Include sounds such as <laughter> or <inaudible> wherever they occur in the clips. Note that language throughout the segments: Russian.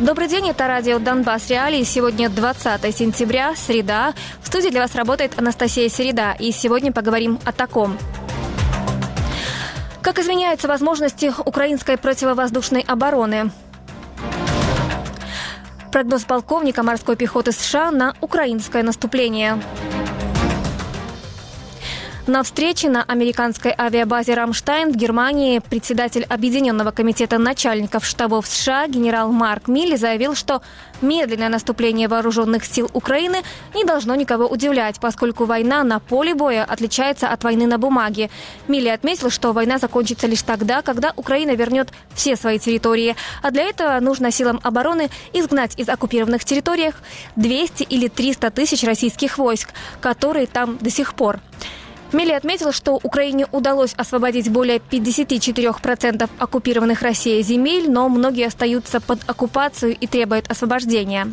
Добрый день, это радио «Донбасс Реалии». Сегодня 20 сентября, среда. В студии для вас работает Анастасия Середа. И сегодня поговорим о таком. Как изменяются возможности украинской противовоздушной обороны? Прогноз полковника морской пехоты США на украинское наступление – на встрече на американской авиабазе «Рамштайн» в Германии председатель Объединенного комитета начальников штабов США генерал Марк Милли заявил, что медленное наступление вооруженных сил Украины не должно никого удивлять, поскольку война на поле боя отличается от войны на бумаге. Милли отметил, что война закончится лишь тогда, когда Украина вернет все свои территории, а для этого нужно силам обороны изгнать из оккупированных территорий 200 или 300 тысяч российских войск, которые там до сих пор. Милли отметил, что Украине удалось освободить более 54% оккупированных Россией земель, но многие остаются под оккупацию и требуют освобождения.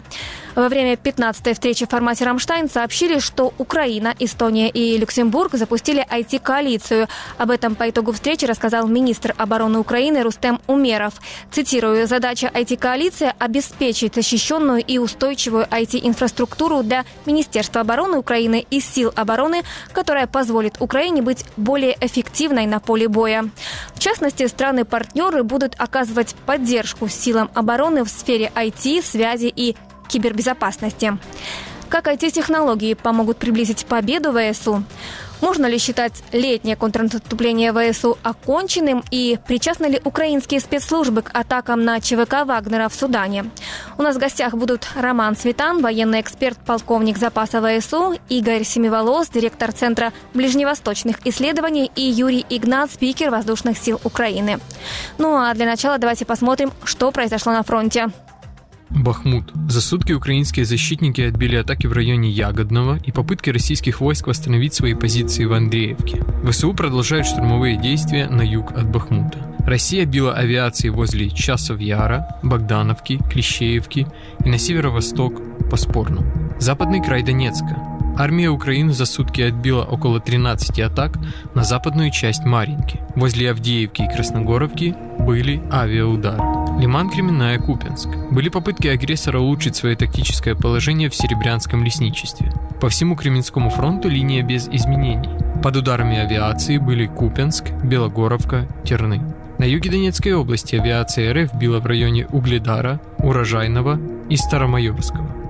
Во время 15-й встречи в формате «Рамштайн» сообщили, что Украина, Эстония и Люксембург запустили IT-коалицию. Об этом по итогу встречи рассказал министр обороны Украины Рустем Умеров. Цитирую, задача IT-коалиции – обеспечить защищенную и устойчивую IT-инфраструктуру для Министерства обороны Украины и сил обороны, которая позволит Украине быть более эффективной на поле боя. В частности, страны-партнеры будут оказывать поддержку силам обороны в сфере IT, связи и кибербезопасности. Как IT-технологии помогут приблизить победу ВСУ? Можно ли считать летнее контрнаступление ВСУ оконченным и причастны ли украинские спецслужбы к атакам на ЧВК Вагнера в Судане? У нас в гостях будут Роман Светан, военный эксперт, полковник запаса ВСУ, Игорь Семиволос, директор Центра ближневосточных исследований и Юрий Игнат, спикер Воздушных сил Украины. Ну а для начала давайте посмотрим, что произошло на фронте. Бахмут. За сутки украинские защитники отбили атаки в районе Ягодного и попытки российских войск восстановить свои позиции в Андреевке. ВСУ продолжают штурмовые действия на юг от Бахмута. Россия била авиацией возле Часов Яра, Богдановки, Клещеевки и на северо-восток по Спорну. Западный край Донецка. Армия Украины за сутки отбила около 13 атак на западную часть Маринки. Возле Авдеевки и Красногоровки были авиаудары. Лиман Кременная, Купенск. Были попытки агрессора улучшить свое тактическое положение в Серебрянском лесничестве. По всему Кременскому фронту линия без изменений. Под ударами авиации были Купенск, Белогоровка, Терны. На юге Донецкой области авиация РФ била в районе Угледара, Урожайного и Старомайорского.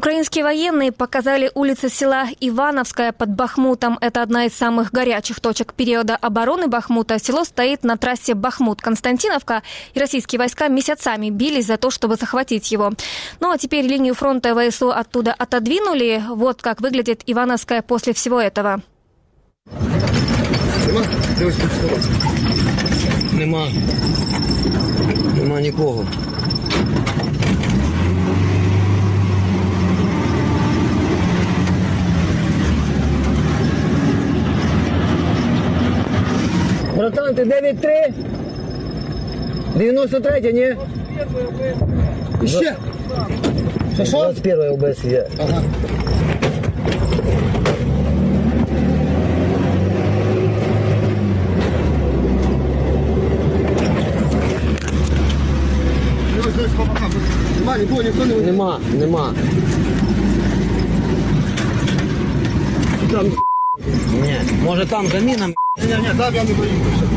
Украинские военные показали улицы села Ивановская под Бахмутом. Это одна из самых горячих точек периода обороны Бахмута. Село стоит на трассе Бахмут-Константиновка, и российские войска месяцами бились за то, чтобы захватить его. Ну а теперь линию фронта ВСУ оттуда отодвинули. Вот как выглядит Ивановская после всего этого. Нема. Нема нікого. Братан, ти 9-3? 93 ні? Ще. Що, що? 21 ОБС є. Ага. Дивись, дивись, по бокам. Нема, нікого, ніхто не видно. Нема, нема. Там, Ні. Може там за мінами? ні, ні, так я не боюся.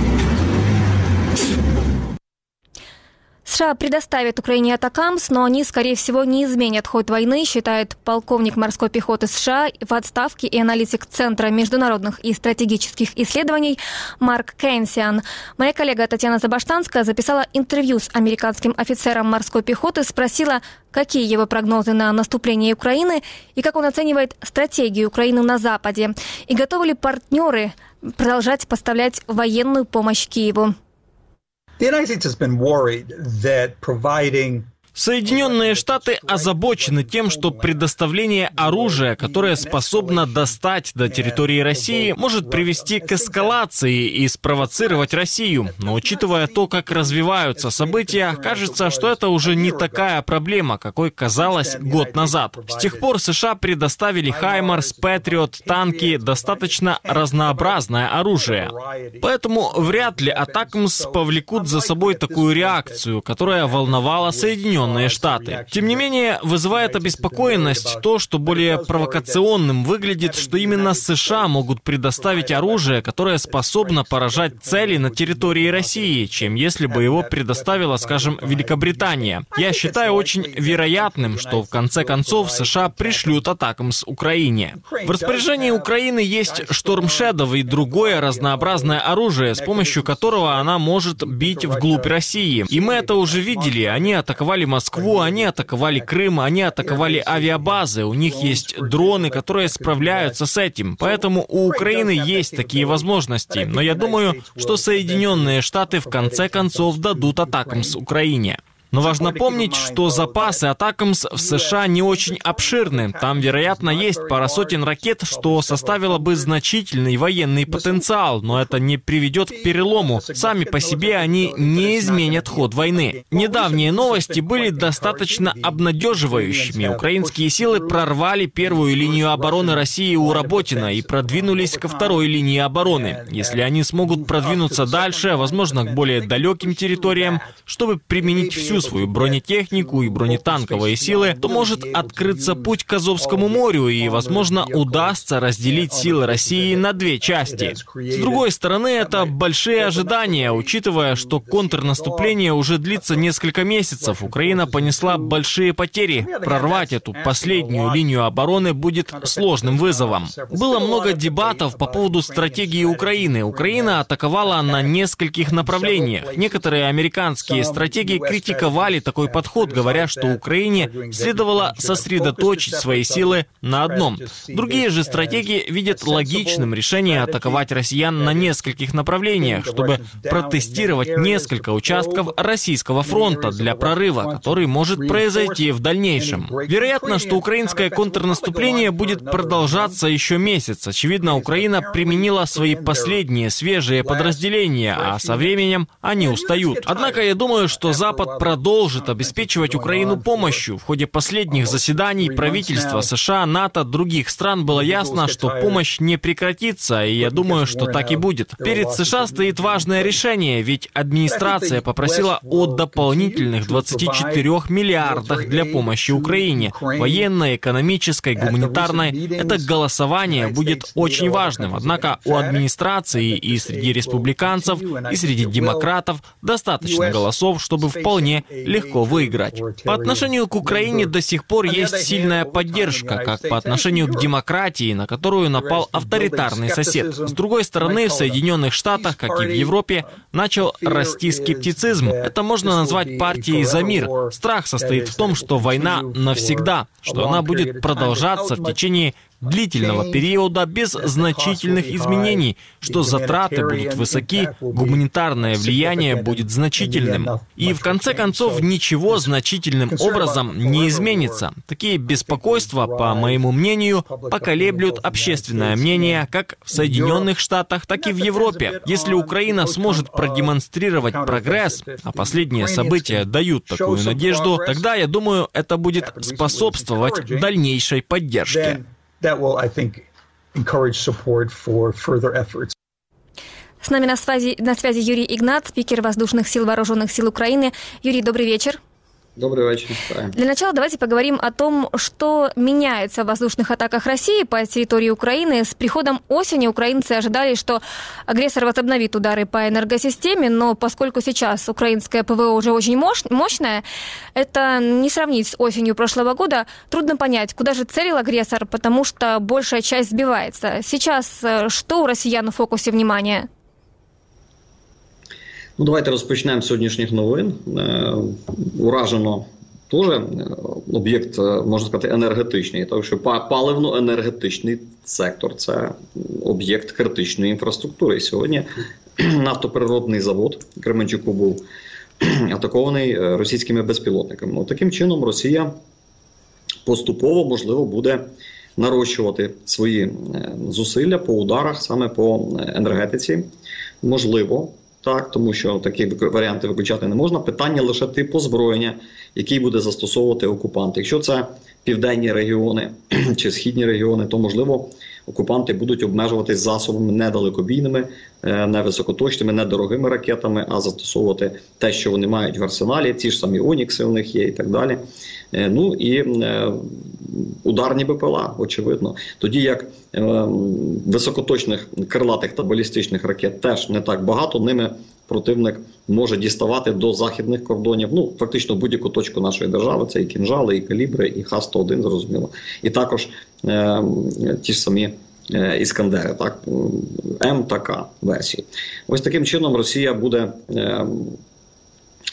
США предоставят Украине атакамс, но они, скорее всего, не изменят ход войны, считает полковник морской пехоты США в отставке и аналитик Центра международных и стратегических исследований Марк Кенсиан. Моя коллега Татьяна Забаштанская записала интервью с американским офицером морской пехоты, спросила, какие его прогнозы на наступление Украины и как он оценивает стратегию Украины на Западе, и готовы ли партнеры продолжать поставлять военную помощь Киеву. The United States has been worried that providing Соединенные Штаты озабочены тем, что предоставление оружия, которое способно достать до территории России, может привести к эскалации и спровоцировать Россию. Но учитывая то, как развиваются события, кажется, что это уже не такая проблема, какой казалось год назад. С тех пор США предоставили Хаймарс, Патриот, танки, достаточно разнообразное оружие. Поэтому вряд ли Атакмс повлекут за собой такую реакцию, которая волновала Соединенные Соединенные Штаты. Тем не менее, вызывает обеспокоенность то, что более провокационным выглядит, что именно США могут предоставить оружие, которое способно поражать цели на территории России, чем если бы его предоставила, скажем, Великобритания. Я считаю очень вероятным, что в конце концов США пришлют атакам с Украине. В распоряжении Украины есть Шторм и другое разнообразное оружие, с помощью которого она может бить вглубь России. И мы это уже видели. Они атаковали Москву, они атаковали Крым, они атаковали авиабазы, у них есть дроны, которые справляются с этим. Поэтому у Украины есть такие возможности. Но я думаю, что Соединенные Штаты в конце концов дадут атакам с Украине. Но важно помнить, что запасы Атакамс в США не очень обширны. Там, вероятно, есть пара сотен ракет, что составило бы значительный военный потенциал, но это не приведет к перелому. Сами по себе они не изменят ход войны. Недавние новости были достаточно обнадеживающими. Украинские силы прорвали первую линию обороны России у Работина и продвинулись ко второй линии обороны. Если они смогут продвинуться дальше, возможно, к более далеким территориям, чтобы применить всю свою бронетехнику и бронетанковые силы, то может открыться путь к Азовскому морю и, возможно, удастся разделить силы России на две части. С другой стороны, это большие ожидания, учитывая, что контрнаступление уже длится несколько месяцев. Украина понесла большие потери. Прорвать эту последнюю линию обороны будет сложным вызовом. Было много дебатов по поводу стратегии Украины. Украина атаковала на нескольких направлениях. Некоторые американские стратегии критиковали критиковали такой подход, говоря, что Украине следовало сосредоточить свои силы на одном. Другие же стратегии видят логичным решение атаковать россиян на нескольких направлениях, чтобы протестировать несколько участков российского фронта для прорыва, который может произойти в дальнейшем. Вероятно, что украинское контрнаступление будет продолжаться еще месяц. Очевидно, Украина применила свои последние свежие подразделения, а со временем они устают. Однако я думаю, что Запад продолжит продолжит обеспечивать Украину помощью. В ходе последних заседаний правительства США, НАТО, других стран было ясно, что помощь не прекратится, и я думаю, что так и будет. Перед США стоит важное решение, ведь администрация попросила о дополнительных 24 миллиардах для помощи Украине, военной, экономической, гуманитарной. Это голосование будет очень важным, однако у администрации и среди республиканцев, и среди демократов достаточно голосов, чтобы вполне легко выиграть. По отношению к Украине до сих пор есть сильная поддержка, как по отношению к демократии, на которую напал авторитарный сосед. С другой стороны, в Соединенных Штатах, как и в Европе, начал расти скептицизм. Это можно назвать партией за мир. Страх состоит в том, что война навсегда, что она будет продолжаться в течение длительного периода без значительных изменений, что затраты будут высоки, гуманитарное влияние будет значительным. И в конце концов ничего значительным образом не изменится. Такие беспокойства, по моему мнению, поколеблют общественное мнение как в Соединенных Штатах, так и в Европе. Если Украина сможет продемонстрировать прогресс, а последние события дают такую надежду, тогда, я думаю, это будет способствовать дальнейшей поддержке. С нами на связи, на связи Юрий Игнат, спикер Воздушных сил Вооруженных сил Украины. Юрий, добрый вечер. Добрый вечер. Для начала давайте поговорим о том, что меняется в воздушных атаках России по территории Украины. С приходом осени украинцы ожидали, что агрессор возобновит удары по энергосистеме, но поскольку сейчас украинское ПВО уже очень мощное, это не сравнить с осенью прошлого года. Трудно понять, куда же целил агрессор, потому что большая часть сбивается. Сейчас э, что у россиян в фокусе внимания? Ну, Давайте розпочнемо сьогоднішніх новин. Е, уражено теж е, об'єкт, е, можна сказати, енергетичний, тому що паливно-енергетичний сектор це об'єкт критичної інфраструктури. І сьогодні <clears throat> нафтопереробний завод Кременчуку був <clears throat> атакований російськими безпілотниками. Ну, Таким чином, Росія поступово можливо буде нарощувати свої зусилля по ударах саме по енергетиці. Можливо, так, тому що такі варіанти виключати не можна. Питання лише типу зброєння, який буде застосовувати окупант. Якщо це південні регіони <clears throat> чи східні регіони, то можливо окупанти будуть обмежуватись засобами недалекобійними, невисокоточними, недорогими ракетами, а застосовувати те, що вони мають в арсеналі. Ті ж самі Онікси у них є, і так далі. Е, ну і е, ударні БПЛА, очевидно. Тоді як високоточних крилатих та балістичних ракет теж не так багато, ними противник може діставати до західних кордонів. Ну фактично будь-яку точку нашої держави. Це і кінжали, і калібри, і Х-101, зрозуміло, і також е, ті ж самі. Е, іскандери, так М та К версії. Ось таким чином Росія буде е,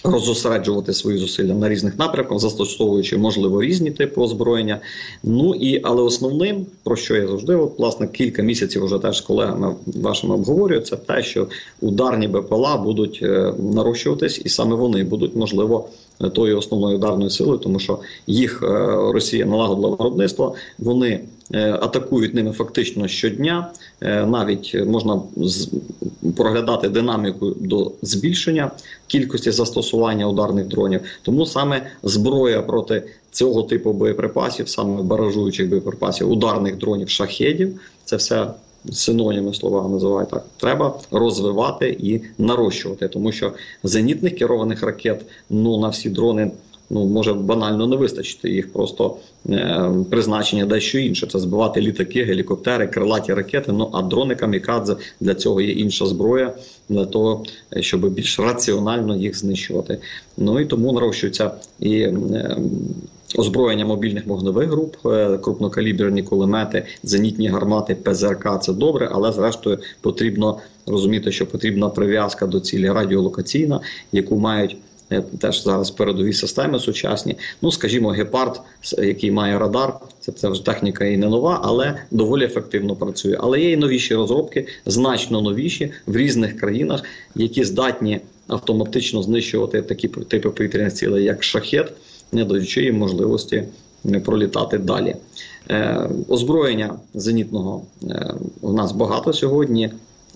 розосереджувати свої зусилля на різних напрямках, застосовуючи можливо різні типи озброєння. Ну і але основним, про що я завжди от, власне кілька місяців вже теж з колегами вашими обговорюю, це те, що ударні БПЛА будуть е, нарощуватись, і саме вони будуть можливо тою основною ударною силою, тому що їх е, Росія налагодила виробництво. Вони е, атакують ними фактично щодня. Е, навіть можна проглядати динаміку до збільшення кількості застосування ударних дронів. Тому саме зброя проти цього типу боєприпасів, саме баражуючих боєприпасів, ударних дронів шахедів, це все синоніми слова називають так, треба розвивати і нарощувати, тому що зенітних керованих ракет ну на всі дрони. Ну, може банально не вистачити їх просто е, призначення дещо інше. Це збивати літаки, гелікоптери, крилаті ракети. Ну а дрони камікадзе для цього є інша зброя, для того, щоб більш раціонально їх знищувати. Ну і тому нарощується і е, озброєння мобільних вогневих груп, е, крупнокаліберні кулемети, зенітні гармати, ПЗРК це добре, але зрештою потрібно розуміти, що потрібна прив'язка до цілі радіолокаційна, яку мають. Е, теж зараз передові системи сучасні. Ну, скажімо, гепард, який має радар, це це вже техніка і не нова, але доволі ефективно працює. Але є і новіші розробки, значно новіші в різних країнах, які здатні автоматично знищувати такі типи повітряних цілей, як шахет не даючи їм можливості пролітати далі. Е, озброєння зенітного е, у нас багато сьогодні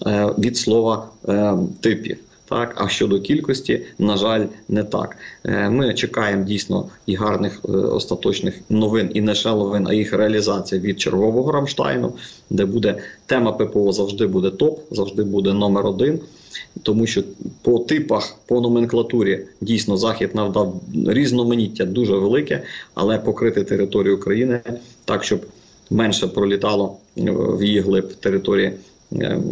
е, від слова типів. Так, а щодо кількості, на жаль, не так. Ми чекаємо дійсно і гарних остаточних новин, і не лише новин, а їх реалізація від чергового Рамштайну, де буде тема ППО завжди буде топ, завжди буде номер один тому що по типах, по номенклатурі дійсно захід навдав різноманіття дуже велике, але покрити територію України так, щоб менше пролітало е, в її глиб території ем,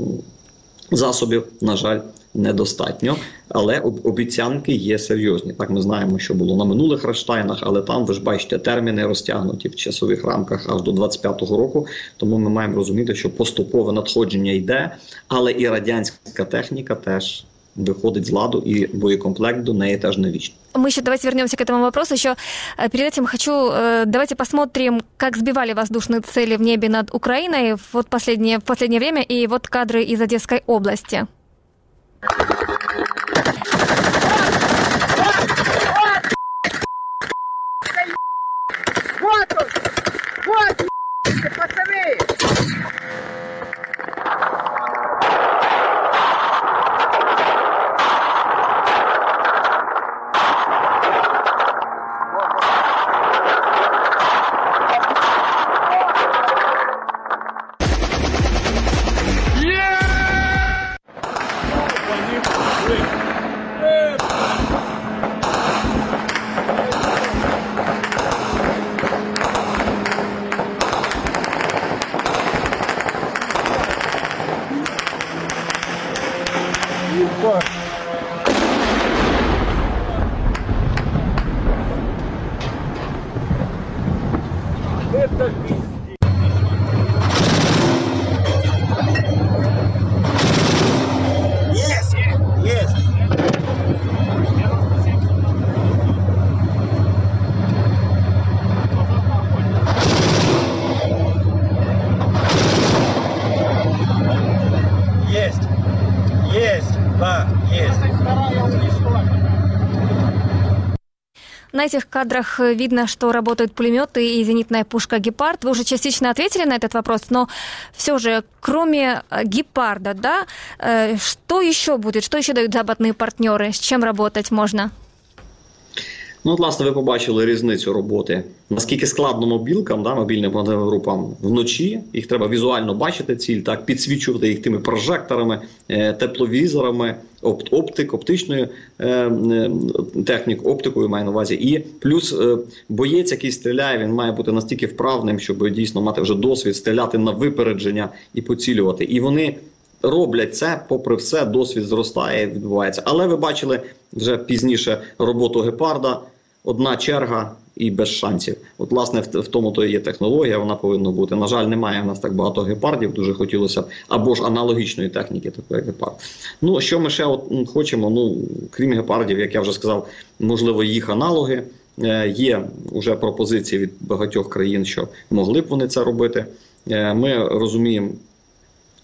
засобів, на жаль недостатньо, але обіцянки є серйозні. Так ми знаємо, що було на минулих Раштайнах, але там ви ж бачите терміни розтягнуті в часових рамках аж до 25-го року. Тому ми маємо розуміти, що поступове надходження йде, але і радянська техніка теж. выходит з ладу, и боекомплект до неї теж не вічно. Мы еще давайте вернемся к этому вопросу. Еще э, перед этим хочу, э, давайте посмотрим, как сбивали воздушные цели в небе над Украиной вот последнее, в последнее время, и вот кадры из Одесской области. Вот он! Вот, пацаны! На этих кадрах видно, что работают пулеметы и зенитная пушка «Гепард». Вы уже частично ответили на этот вопрос, но все же, кроме э, «Гепарда», да, э, что еще будет, что еще дают западные партнеры, с чем работать можно? Ну, от, власне, ви побачили різницю роботи. Наскільки складно мобілкам, да, мобільним групам вночі, їх треба візуально бачити ціль, так, підсвічувати їх тими прожекторами, е, тепловізорами, оптик, оптичною е, е, технікою, оптикою маю на увазі. І плюс боєць, який стріляє, він має бути настільки вправним, щоб дійсно мати вже досвід, стріляти на випередження і поцілювати. І вони. Роблять це, попри все, досвід зростає, відбувається. Але ви бачили вже пізніше роботу гепарда одна черга і без шансів. От, власне, в, в тому то і є технологія, вона повинна бути. На жаль, немає в нас так багато гепардів, дуже хотілося б, або ж аналогічної техніки, такої гепард. Ну, що ми ще от хочемо? Ну, крім гепардів, як я вже сказав, можливо, їх аналоги. Е, є вже пропозиції від багатьох країн, що могли б вони це робити. Е, ми розуміємо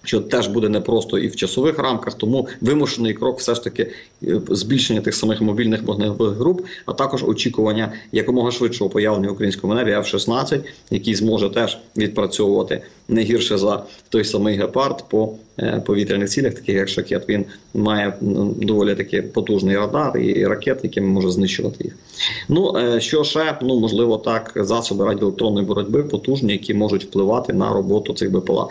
що теж буде непросто і в часових рамках, тому вимушений крок, все ж таки, е, збільшення тих самих мобільних вогневих груп, а також очікування якомога швидшого появлення в українському небі F-16, який зможе теж відпрацьовувати не гірше за той самий гепард по е, повітряних цілях, таких як шакет. Він має доволі таки потужний радар і ракет, якими може знищувати їх. Ну е, що ще ну можливо так, засоби радіоелектронної боротьби потужні, які можуть впливати на роботу цих БПЛА.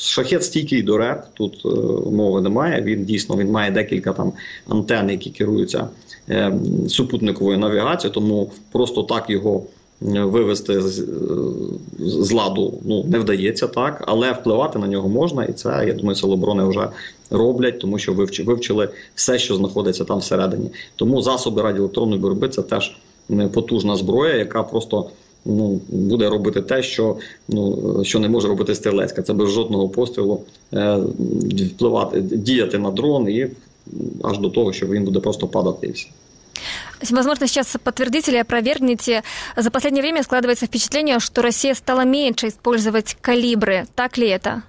Шахет стійкий до РЕП, тут е, мови немає. Він дійсно він має декілька там антен, які керуються е, супутниковою навігацією, тому просто так його е, вивести з, з ладу ну не вдається так, але впливати на нього можна, і це я думаю, сили оборони вже роблять, тому що вивчили все, що знаходиться там всередині. Тому засоби радіоелектронної боротьби це теж потужна зброя, яка просто ну, буде робити те, що ну, що не може робити стрілецька. Це без жодного пострілу е, впливати, діяти на дрон і аж до того, що він буде просто падати і все. Возможно, сейчас подтвердите или опровергнете. За последнее время складывается впечатление, что Россия стала меньше использовать калибры. Так ли это?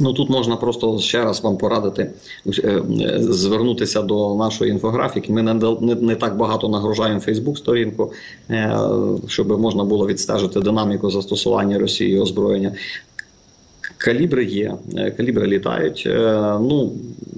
Ну тут можна просто ще раз вам порадити е, звернутися до нашої інфографіки. Ми не не, не так багато нагружаємо Фейсбук-сторінку, е, щоб можна було відстежити динаміку застосування Росії озброєння. Калібри є, е, калібри літають. Ну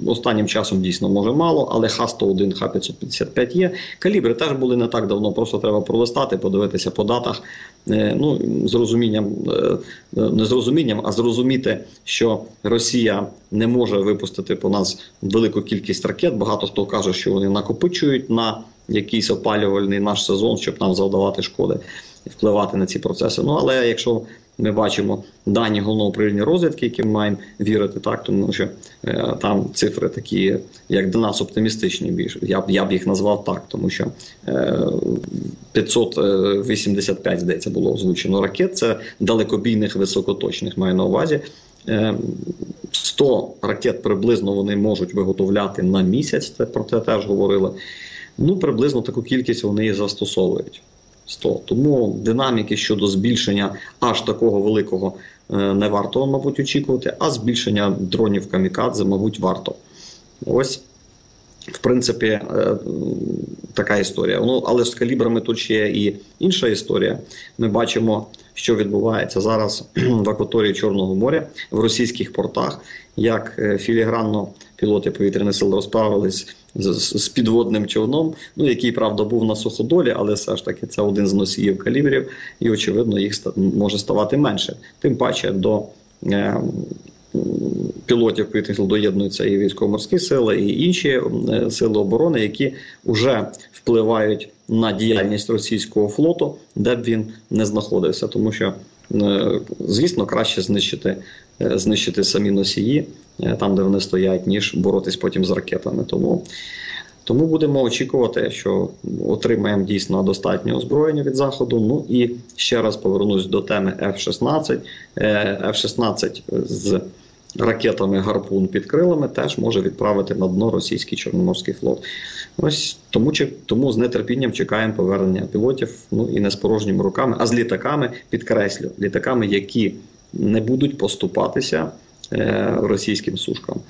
останнім часом дійсно може мало, але Х-101, Х-555 є. Калібри теж були не так давно. Просто треба пролистати, подивитися по датах. Е, ну з розумінням, е, не з розумінням, а зрозуміти, що Росія не може випустити по нас велику кількість ракет. Багато хто каже, що вони накопичують на якийсь опалювальний наш сезон, щоб нам завдавати шкоди впливати на ці процеси. Ну але якщо ми бачимо дані головного управління розвідки, які ми маємо вірити, так тому що е, там цифри такі, як для нас оптимістичні. Більш я б я б їх назвав так, тому що е, 585, здається, було озвучено ракет. Це далекобійних високоточних маю на увазі. 100 е, ракет приблизно вони можуть виготовляти на місяць. Це про це теж говорили. Ну приблизно таку кількість вони і застосовують. 100. Тому динаміки щодо збільшення аж такого великого е, не варто, мабуть, очікувати, а збільшення дронів камікадзе, мабуть, варто. Ось. В принципі, е, така історія. Ну, але з калібрами тут ще є і інша історія. Ми бачимо, що відбувається зараз <clears throat> в акваторії Чорного моря в російських портах, як е, філігранно пілоти повітряних сил розправились з, з підводним човном, ну який правда був на суходолі, але все ж таки це один з носіїв калібрів, і очевидно, їх може ставати менше. Тим паче до е, пілотів повітряних сил доєднуються і військово-морські сили, і інші е, сили оборони, які вже впливають на діяльність російського флоту, де б він не знаходився, тому що. Е, звісно, краще знищити знищити самі носії там, де вони стоять, ніж боротись потім з ракетами. Тому тому будемо очікувати, що отримаємо дійсно достатньо озброєння від заходу. Ну і ще раз повернусь до теми F-16. F-16 з ракетами гарпун під крилами теж може відправити на дно російський чорноморський флот. Ось тому чи тому з нетерпінням чекаємо повернення пілотів. Ну і не з порожніми руками, а з літаками підкреслю літаками, які не будуть поступатися російським сушкам.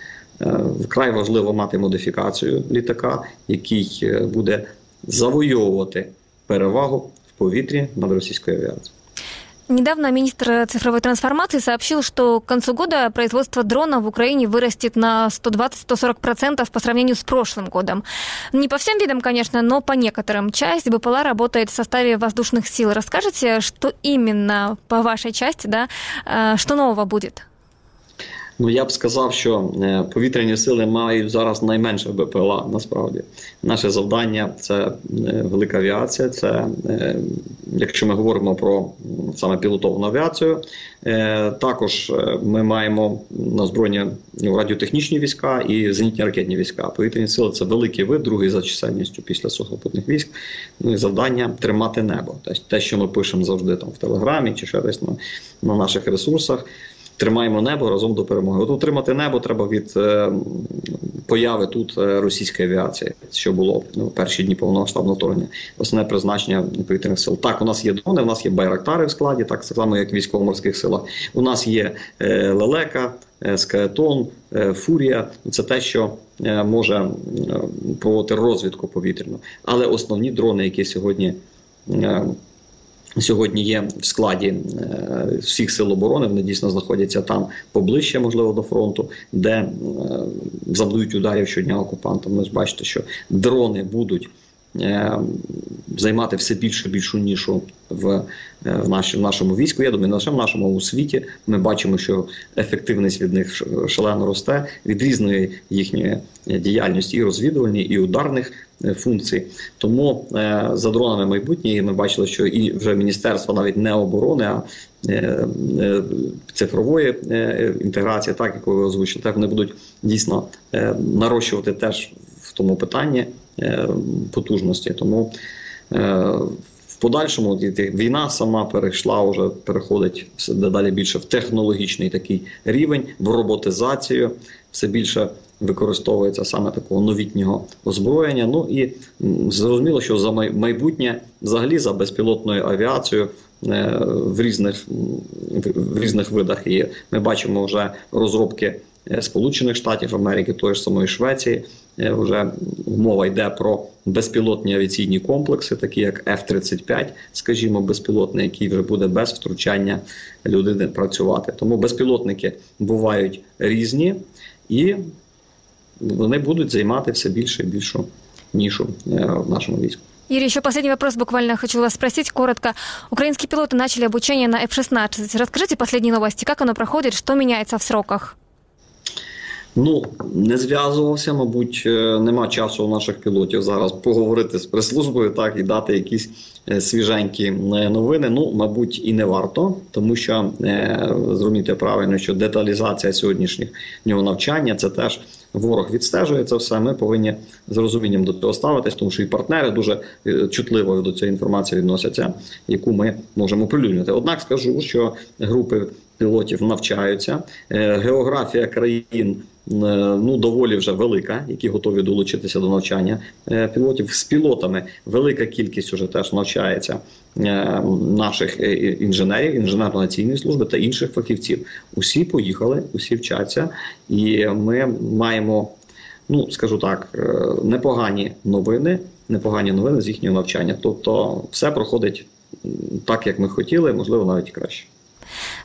Вкрай важливо мати модифікацію літака, який буде завойовувати перевагу в повітрі над російською авіацією. Недавно министр цифровой трансформации сообщил, что к концу года производство дронов в Украине вырастет на 120-140% по сравнению с прошлым годом. Не по всем видам, конечно, но по некоторым. Часть БПЛА работает в составе воздушных сил. Расскажите, что именно по вашей части, да, э, что нового будет? Ну я б сказав, що е, повітряні сили мають зараз найменше БПЛА. Насправді, наше завдання це е, велика авіація. Це е, якщо ми говоримо про саме пілотовану авіацію, також ми маємо на озброєння ну, радіотехнічні війська і зенітні ракетні війська. Повітряні сили це великий вид, другий за чисельністю після сухопутних військ. Ну і завдання тримати небо. Тобто те, що ми пишемо завжди там в телеграмі чи ще десь на, на наших ресурсах тримаємо небо разом до перемоги. От утримати небо треба від е, появи тут е, російської авіації, що було ну, перші дні повномасштабного вторгнення. Основне призначення повітряних сил. Так, у нас є дрони, у нас є байрактари в складі, так само як в військово-морських силах. У нас є е, лелека. Скаетон, фурія це те, що може проводити розвідку повітряну. Але основні дрони, які сьогодні Сьогодні є в складі е, всіх сил оборони. Вони дійсно знаходяться там поближче, можливо, до фронту, де е, завдають ударів щодня окупантам. Ви ж бачите, що дрони будуть займати все більшу більшу нішу в в, наші, в нашому війську. Я думаю, не лише в нашому у світі. Ми бачимо, що ефективність від них шалено росте від різної їхньої діяльності і розвідувальні, і ударних. Е, функцій. Тому е, за дронами майбутнє ми бачили, що і вже міністерство навіть не оборони, а е, цифрової інтеграції, так як ви озвучили, так вони будуть дійсно нарощувати теж тому питанні потужності. Тому в подальшому війна сама перейшла, вже переходить все дедалі більше в технологічний такий рівень, в роботизацію, все більше використовується саме такого новітнього озброєння. Ну і зрозуміло, що за майбутнє взагалі за безпілотною авіацією. Е, в різних в різних видах і ми бачимо вже розробки е, Сполучених Штатів Америки, тої ж самої Швеції. Е, вже мова йде про безпілотні авіаційні комплекси, такі як F-35, скажімо, безпілотний, який вже буде без втручання людини працювати. Тому безпілотники бувають різні і вони будуть займати все більше і більшу нішу е, в нашому війську. Юрий, еще последний вопрос буквально хочу вас спросить коротко. Украинские пилоты начали обучение на F-16. Расскажите последние новости, как оно проходит, что меняется в сроках? Ну не зв'язувався, мабуть, е, нема часу у наших пілотів зараз поговорити з прес-службою, так і дати якісь е, свіженькі новини. Ну, мабуть, і не варто, тому що зрозумійте правильно, що деталізація сьогоднішнього навчання це теж ворог відстежує це все. Ми повинні з розумінням до цього ставитись, тому що і партнери дуже е, чутливо до цієї інформації відносяться, яку ми можемо прилюднити. Однак скажу, що групи пілотів навчаються, е, географія країн. Е, ну, доволі вже велика, які готові долучитися до навчання пілотів з пілотами. Велика кількість вже теж навчається наших інженерів, інженерно-наційної служби та інших фахівців. Усі поїхали, усі вчаться, і ми маємо, ну скажу так, е, непогані новини, непогані новини з їхнього навчання. Тобто, все проходить так, як ми хотіли, можливо, навіть краще.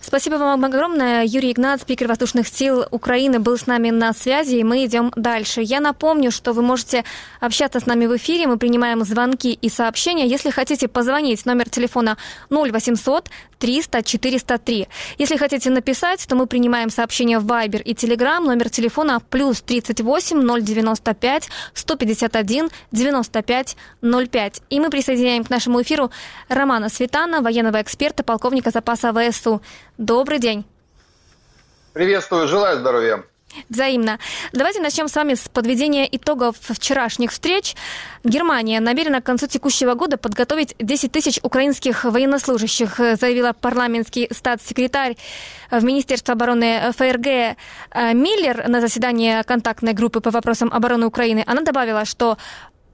Спасибо вам огромное. Юрий Игнат, спикер воздушных сил Украины, был с нами на связи, и мы идем дальше. Я напомню, что вы можете общаться с нами в эфире. Мы принимаем звонки и сообщения. Если хотите позвонить, номер телефона 0800 300 403. Если хотите написать, то мы принимаем сообщения в Viber и Telegram. Номер телефона плюс 38 095 151 95 05. И мы присоединяем к нашему эфиру Романа Светана, военного эксперта, полковника запаса ВСУ. Добрый день. Приветствую, желаю здоровья. Взаимно. Давайте начнем с вами с подведения итогов вчерашних встреч. Германия намерена к концу текущего года подготовить 10 тысяч украинских военнослужащих, заявила парламентский статс-секретарь в Министерстве обороны ФРГ э, Миллер на заседании контактной группы по вопросам обороны Украины. Она добавила, что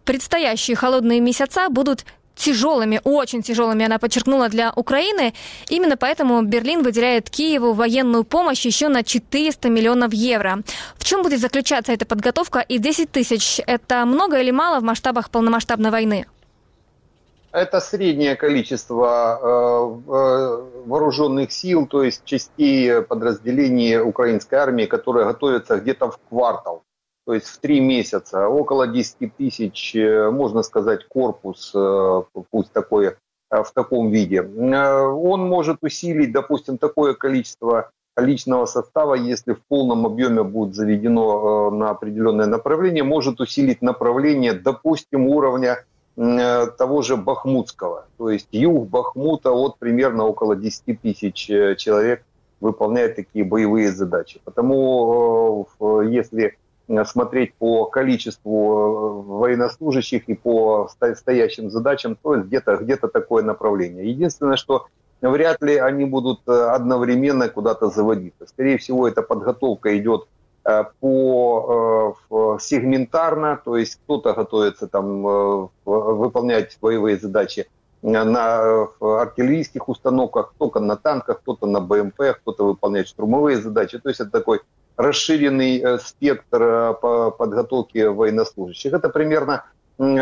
предстоящие холодные месяца будут тяжелыми, очень тяжелыми, она подчеркнула, для Украины. Именно поэтому Берлин выделяет Киеву военную помощь еще на 400 миллионов евро. В чем будет заключаться эта подготовка? И 10 тысяч – это много или мало в масштабах полномасштабной войны? Это среднее количество э, э, вооруженных сил, то есть частей подразделений украинской армии, которые готовятся где-то в квартал то есть в три месяца, около 10 тысяч, э, можно сказать, корпус, э, пусть такой, э, в таком виде. Он может усилить, допустим, такое количество личного состава, если в полном объеме будет заведено на определенное направление, может усилить направление, допустим, уровня того же Бахмутского. То есть юг Бахмута от примерно около 10 тысяч человек выполняет такие боевые задачи. Потому если смотреть по количеству э, военнослужащих и по стоящим задачам, то есть где-то где такое направление. Единственное, что вряд ли они будут э, одновременно куда-то заводиться. Скорее всего, эта подготовка идет по сегментарно, то есть кто-то готовится там выполнять боевые задачи на артиллерийских установках, кто-то на танках, кто-то на БМП, кто-то выполняет штурмовые задачи. То есть это такой расширенный э, спектр э, по подготовке военнослужащих. Это примерно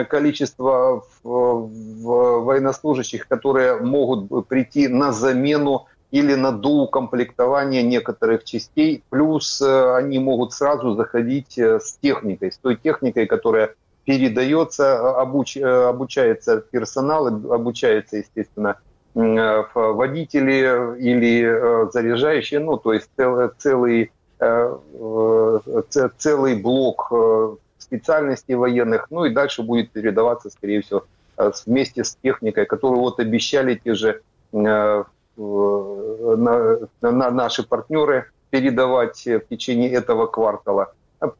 количество военнослужащих, которые могут прийти на замену или на доукомплектование некоторых частей, плюс э, они могут сразу заходить с техникой, с той техникой, которая передается, обуч, обучается персонал, обучается, естественно, водители или заряжающие, ну, то есть целый Э, целый блок э, специальностей военных, ну и дальше будет передаваться, скорее всего, э, вместе с техникой, которую вот обещали те же на, на наши партнеры передавать в течение этого квартала.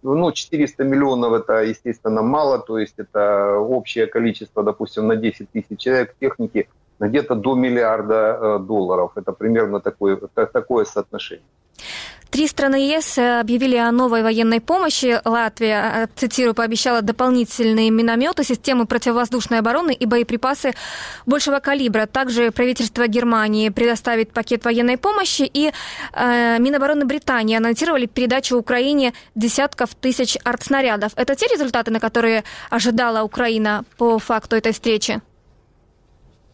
Ну, 400 миллионов это, естественно, мало, то есть это общее количество, допустим, на 10 тысяч человек техники где-то до миллиарда долларов. Это примерно такое, такое соотношение. Три страны ЕС э, объявили о новой военной помощи. Латвия, э, цитирую, пообещала дополнительные минометы, системы противовоздушной обороны и боеприпасы большего калибра. Также правительство Германии предоставит пакет военной помощи, и э, Минобороны Британии анонсировали передачу Украине десятков тысяч артснарядов. Это те результаты, на которые ожидала Украина по факту этой встречи?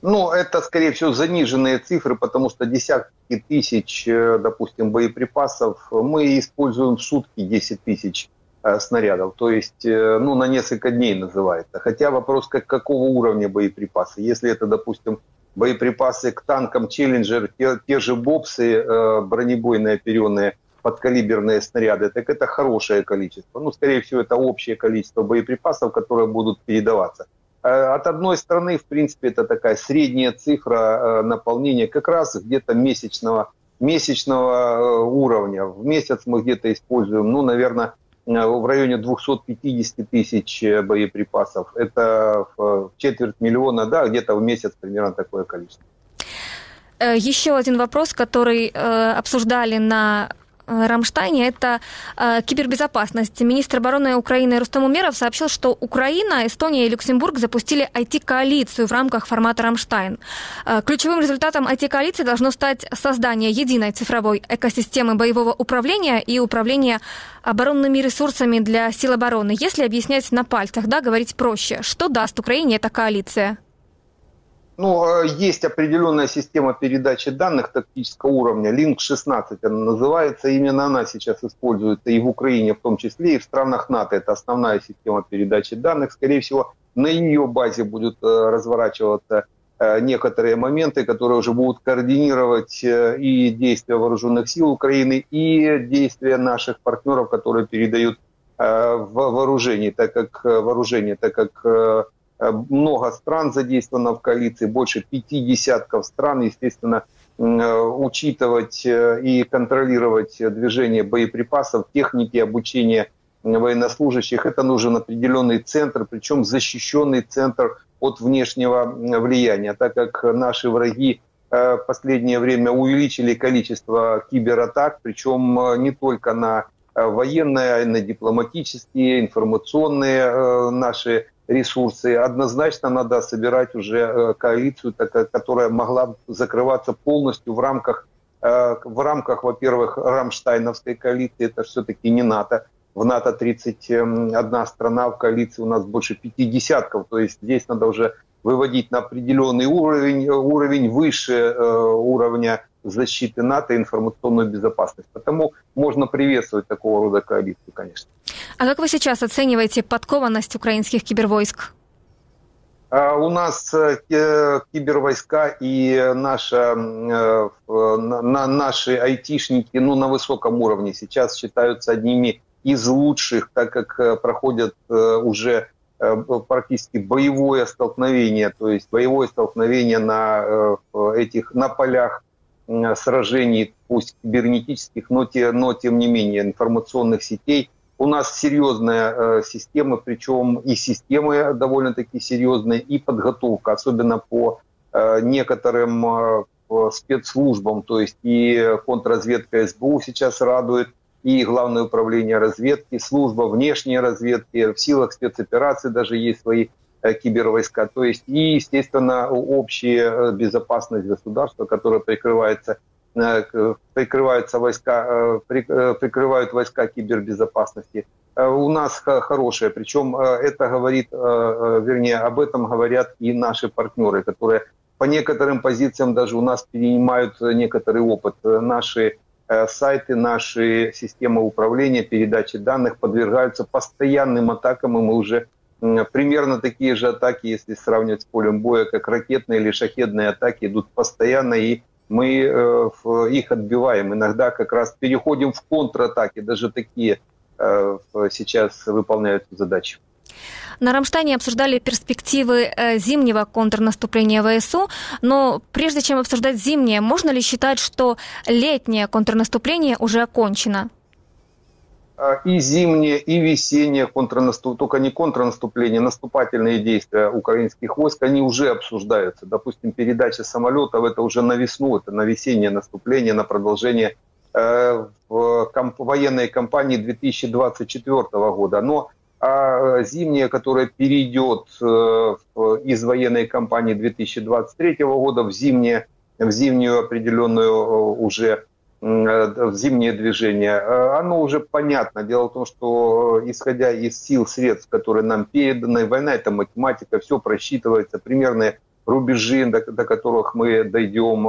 Ну, это, скорее всего, заниженные цифры, потому что десятки тысяч, э, допустим, боеприпасов мы используем в сутки 10 тысяч э, снарядов. То есть, э, ну, на несколько дней называется. Хотя вопрос, как, какого уровня боеприпасы. Если это, допустим, боеприпасы к танкам «Челленджер», те, те же «Бобсы», бронебойные оперенные, подкалиберные снаряды, так это хорошее количество. Ну, скорее всего, это общее количество боеприпасов, которые будут передаваться. Э, от одной стороны, в принципе, это такая средняя цифра э, наполнения как раз где-то месячного, месячного э, уровня. В месяц мы где-то используем, ну, наверное, в районе 250 тысяч боеприпасов. Это четверть миллиона, да, где-то в месяц примерно такое количество. Еще один вопрос, который обсуждали на Рамштайне, это э, кибербезопасность. Министр обороны Украины Рустам Умеров сообщил, что Украина, Эстония и Люксембург запустили IT-коалицию в рамках формата Рамштайн. Э, ключевым результатом IT-коалиции должно стать создание единой цифровой экосистемы боевого управления и управления оборонными ресурсами для сил обороны. Если объяснять на пальцах, да, говорить проще, что даст Украине эта коалиция? Ну, а есть определенная система передачи данных тактического уровня, Link-16 она называется, именно она сейчас используется и в Украине в том числе, и в странах НАТО. Это основная система передачи данных. Скорее всего, на ее базе будут э, разворачиваться э, некоторые моменты, которые уже будут координировать э, и действия вооруженных сил Украины, и действия наших партнеров, которые передают вооружение, так как вооружение, так как Э, много стран задействовано в коалиции, больше пяти десятков стран, естественно, э, учитывать э, и контролировать движение боеприпасов, техники обучения военнослужащих. Это нужен определенный центр, причем защищенный центр от внешнего влияния, так как наши враги в последнее время увеличили количество кибератак, причем не только на военные, на дипломатические, информационные наши ресурсы. Однозначно надо собирать уже э, коалицию, которая могла закрываться полностью в рамках, э, в рамках, во-первых, Рамштайновской коалиции, это все-таки не НАТО. В НАТО 31 страна, в коалиции у нас больше пяти десятков, то есть здесь надо уже выводить на определенный уровень, уровень выше уровня защиты НАТО информационную безопасность. Потому можно приветствовать такого рода коалицию, конечно. А как вы сейчас оцениваете подкованность украинских кибервойск? А, у нас э, кибервойска и наша, э, на, наши айтишники ну, на высоком уровне сейчас считаются одними из лучших, так как э, проходят уже практически боевое столкновение, то есть боевое столкновение на этих на полях сражений, пусть кибернетических, но, те, но тем не менее информационных сетей. У нас серьезная э, система, причем и системы довольно-таки серьезные, и подготовка, особенно по э, некоторым э, спецслужбам, то есть и контрразведка СБУ сейчас радует, и Главное управление разведки, служба внешней разведки, в силах спецопераций даже есть свои Э, кибервойска, то есть и, естественно, общая э, безопасность государства, которая прикрывается э, прикрываются войска, прикрывают войска кибербезопасности. У нас хорошая, причем это говорит, вернее, об этом говорят и наши партнеры, которые по некоторым позициям даже у нас перенимают некоторый опыт. Наши сайты, наши системы управления, передачи данных подвергаются постоянным атакам, и мы уже примерно такие же атаки, если сравнивать с полем боя, как ракетные или шахедные атаки, идут постоянно, и мы э, их отбиваем. Иногда как раз переходим в контратаки, даже такие э, сейчас выполняют задачи. На Рамштайне обсуждали перспективы э, зимнего контрнаступления ВСУ, но прежде чем обсуждать зимнее, можно ли считать, что летнее контрнаступление уже окончено? А, и зимнее, и весеннее контрнаступление, только не контрнаступление, наступательные действия украинских войск, они уже обсуждаются. Допустим, передача самолетов, это уже на весну, это на весеннее наступление, на продолжение э, в комп- военной кампании 2024 года. Но а зимнее, которое перейдет э, из военной кампании 2023 года в, зимнее, в зимнюю определенную э, уже Э, в зимнее движение, оно уже понятно. Дело в том, что исходя из сил, средств, которые нам переданы, война – это математика, все просчитывается, примерные рубежи, до, до которых мы дойдем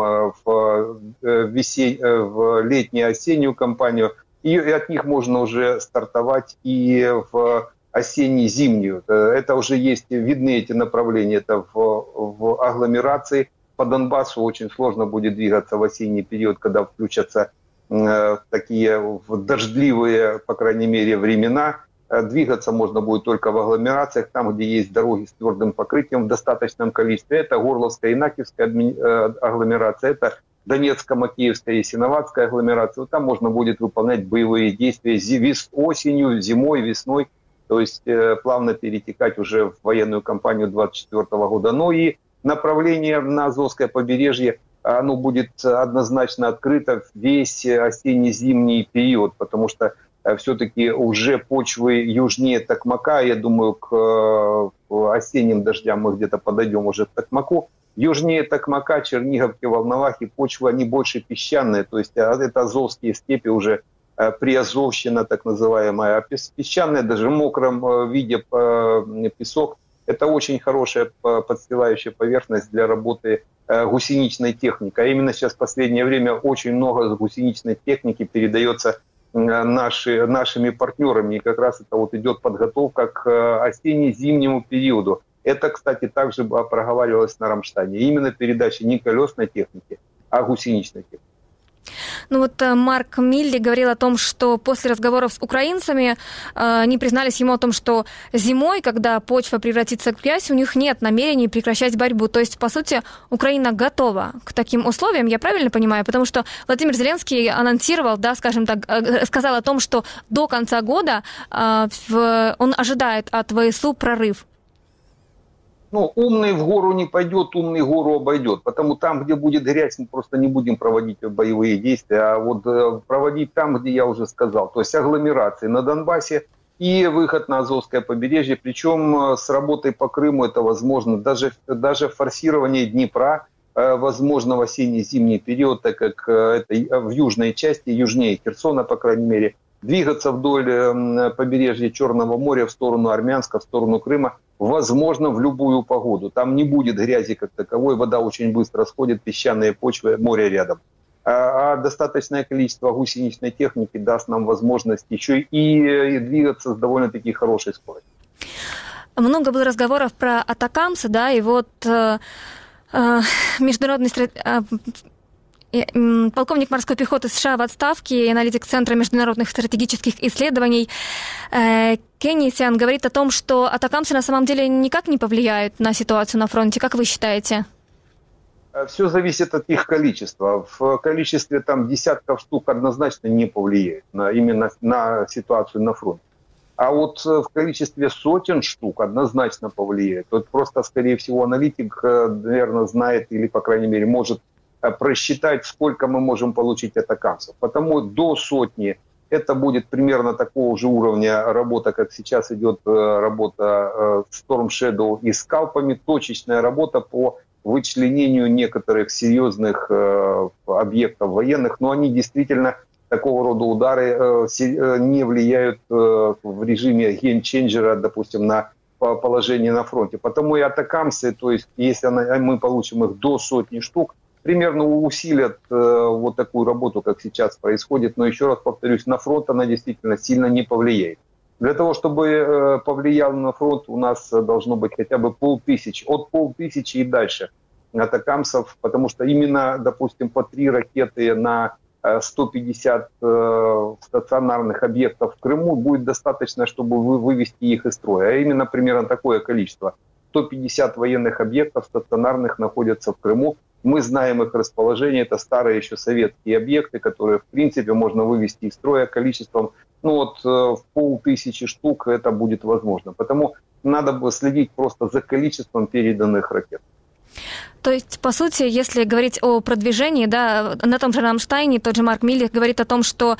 в, весень, в летнюю осеннюю кампанию, и от них можно уже стартовать и в осенне-зимнюю. Это уже есть, видны эти направления, это в, в агломерации, по Донбассу очень сложно будет двигаться в осенний период, когда включатся э, такие дождливые, по крайней мере, времена. Э, двигаться можно будет только в агломерациях, там, где есть дороги с твердым покрытием в достаточном количестве. Это Горловская и Накивская э, агломерация, это Донецкая, Макеевская и Синоватская агломерация. Вот там можно будет выполнять боевые действия вес, осенью, зимой, весной, то есть э, плавно перетекать уже в военную кампанию 2024 года. Но и направление на Азовское побережье, оно будет однозначно открыто весь осенне-зимний период, потому что э, все-таки уже почвы южнее Токмака, я думаю, к э, осенним дождям мы где-то подойдем уже к Токмаку, южнее Токмака, Черниговки, Волновахи почвы, они больше песчаные, то есть это азовские степи уже э, приазовщина так называемая, а песчаная, даже в мокром виде песок – это очень хорошая подстилающая поверхность для работы э, гусеничной техники. А именно сейчас в последнее время очень много гусеничной техники передается наши, нашими партнерами. И как раз это вот идет подготовка к э, осенне-зимнему периоду. Это, кстати, также проговаривалось на Рамштане. Именно передача не колесной техники, а гусеничной техники. Ну вот э, Марк Милли говорил о том, что после разговоров с украинцами э, они признались ему о том, что зимой, когда почва превратится в грязь, у них нет намерений прекращать борьбу. То есть, по сути, Украина готова к таким условиям, я правильно понимаю? Потому что Владимир Зеленский анонсировал, да, скажем так, э, сказал о том, что до конца года он ожидает от ВСУ прорыв ну, умный в гору не пойдет, умный гору обойдет. Потому там, где будет грязь, мы просто не будем проводить боевые действия, а вот э, проводить там, где я уже сказал. То есть агломерации на Донбассе, и выход на Азовское побережье. Причем с работой по Крыму это возможно. Даже, даже форсирование Днепра возможно в осенне-зимний период, так как это в южной части, южнее Херсона, по крайней мере, двигаться вдоль побережья Черного моря в сторону Армянска, в сторону Крыма возможно в любую погоду. Там не будет грязи как таковой, вода очень быстро сходит, песчаные почвы, море рядом. А, а достаточное количество гусеничной техники даст нам возможность еще и, двигаться с довольно-таки хорошей скоростью. Много было разговоров про Атакамса, да, и вот э, э, международный э, полковник морской пехоты США в отставке и аналитик Центра международных стратегических исследований э, Кенни Сиан говорит о том, что атакамсы на самом деле никак не повлияют на ситуацию на фронте. Как вы считаете? Э, Все зависит от их количества. В количестве там десятков штук однозначно не повлияет на, именно на ситуацию на фронте. А вот э, в количестве сотен штук однозначно повлияет. Вот просто, скорее всего, аналитик, наверное, знает или, по крайней мере, может просчитать, сколько мы можем получить атакамцев. Потому до сотни это будет примерно такого же уровня работа, как сейчас идет э, работа э, Storm Shadow и скалпами, точечная работа по вычленению некоторых серьезных объектов военных, но они действительно такого рода удары не влияют в режиме геймченджера, допустим, на положение на фронте. Потому и атакамсы, то есть если мы получим их до сотни штук, примерно усилят э, вот такую работу, как сейчас происходит. Но еще раз повторюсь, на фронт она действительно сильно не повлияет. Для того, чтобы э, повлиял на фронт, у нас должно быть хотя бы полтысячи, от полтысячи и дальше атакамсов, потому что именно, допустим, по три ракеты на 150 э, э, стационарных объектов в Крыму будет достаточно, чтобы вывести их из строя. А именно примерно такое количество. 150 военных объектов стационарных находятся в Крыму. Мы знаем их расположение, это старые еще советские объекты, которые, в принципе, можно вывести из строя количеством, ну вот, э, в полтысячи штук это будет возможно. Потому надо бы следить просто за количеством переданных ракет. То есть, по сути, если говорить о продвижении, да, на том же Рамштайне тот же Марк Миллер говорит о том, что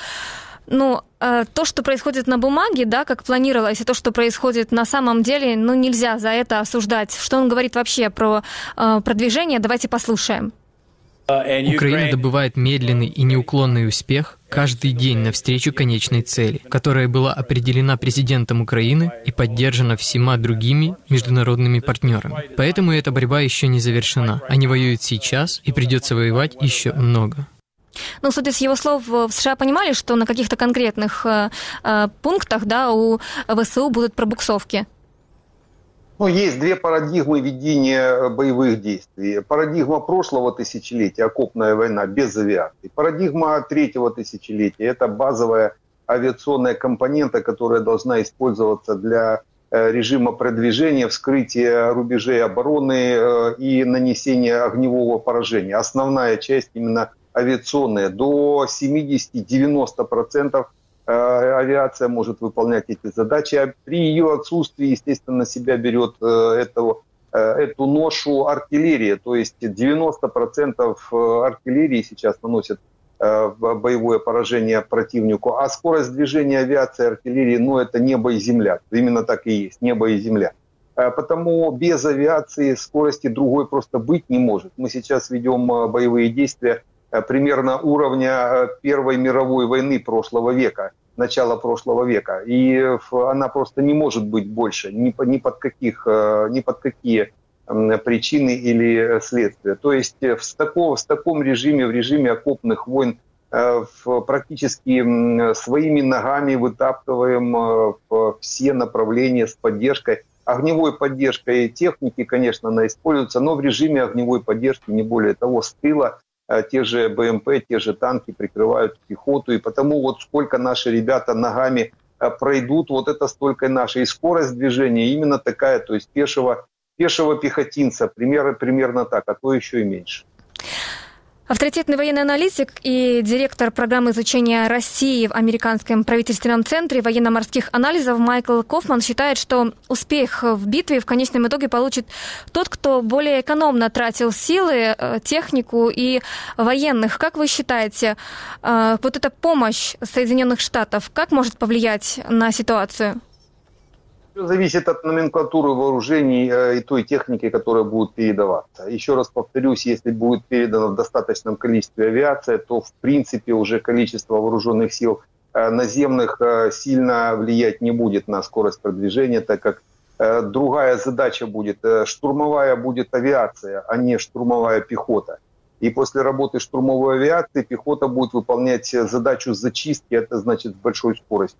ну, э, то, что происходит на бумаге, да, как планировалось, и то, что происходит на самом деле, ну, нельзя за это осуждать. Что он говорит вообще про э, продвижение, давайте послушаем. Украина добывает медленный и неуклонный успех каждый день навстречу конечной цели, которая была определена президентом Украины и поддержана всема другими международными партнерами. Поэтому эта борьба еще не завершена. Они воюют сейчас, и придется воевать еще много. Ну, судя с его слов, в США понимали, что на каких-то конкретных э, э, пунктах да, у ВСУ будут пробуксовки. Ну, есть две парадигмы ведения э, боевых действий. Парадигма прошлого тысячелетия, окопная война без авиации. Парадигма третьего тысячелетия – это базовая авиационная компонента, которая должна использоваться для э, режима продвижения, вскрытия рубежей обороны и нанесения огневого поражения. Основная часть именно авиационная. До 70-90% э, авиация может выполнять эти задачи. А при ее отсутствии, естественно, на себя берет э, эту, э, эту ношу артиллерия. То есть 90% артиллерии сейчас наносят боевое поражение противнику. А скорость движения авиации, артиллерии, ну, это небо и земля. Именно так и есть, небо и земля. Потому без авиации скорости другой просто быть не может. Мы сейчас ведем боевые действия примерно уровня э, Первой мировой войны прошлого века, начала прошлого века. И она просто не может быть больше ни, ни, под, каких, э, ни под какие причины или следствия. То есть в, таком, в таком режиме, в режиме окопных войн, практически своими ногами вытаптываем все направления с поддержкой. Огневой поддержкой техники, конечно, она используется, но в режиме огневой поддержки, не более того, с тыла Э, те же БМП, те же танки прикрывают пехоту, и потому вот сколько наши ребята ногами э, пройдут, вот это столько нашей И скорость движения именно такая, то есть пешего, пешего пехотинца, примерно, примерно так, а то еще и меньше. Авторитетный военный аналитик и директор программы изучения России в Американском правительственном центре военно-морских анализов Майкл Кофман считает, что успех в битве в конечном итоге получит тот, кто более экономно тратил силы, э, технику и военных. Как вы считаете, э, вот эта помощь Соединенных Штатов, как может повлиять на ситуацию? Все зависит от номенклатуры вооружений э, и той техники, которая будет передаваться. Еще раз повторюсь, если будет передано в достаточном количестве авиация, то в принципе уже количество вооруженных сил э, наземных э, сильно влиять не будет на скорость продвижения, так как другая задача будет, штурмовая будет авиация, а не штурмовая пехота. И после работы штурмовой авиации пехота будет выполнять задачу зачистки, это значит с большой скоростью.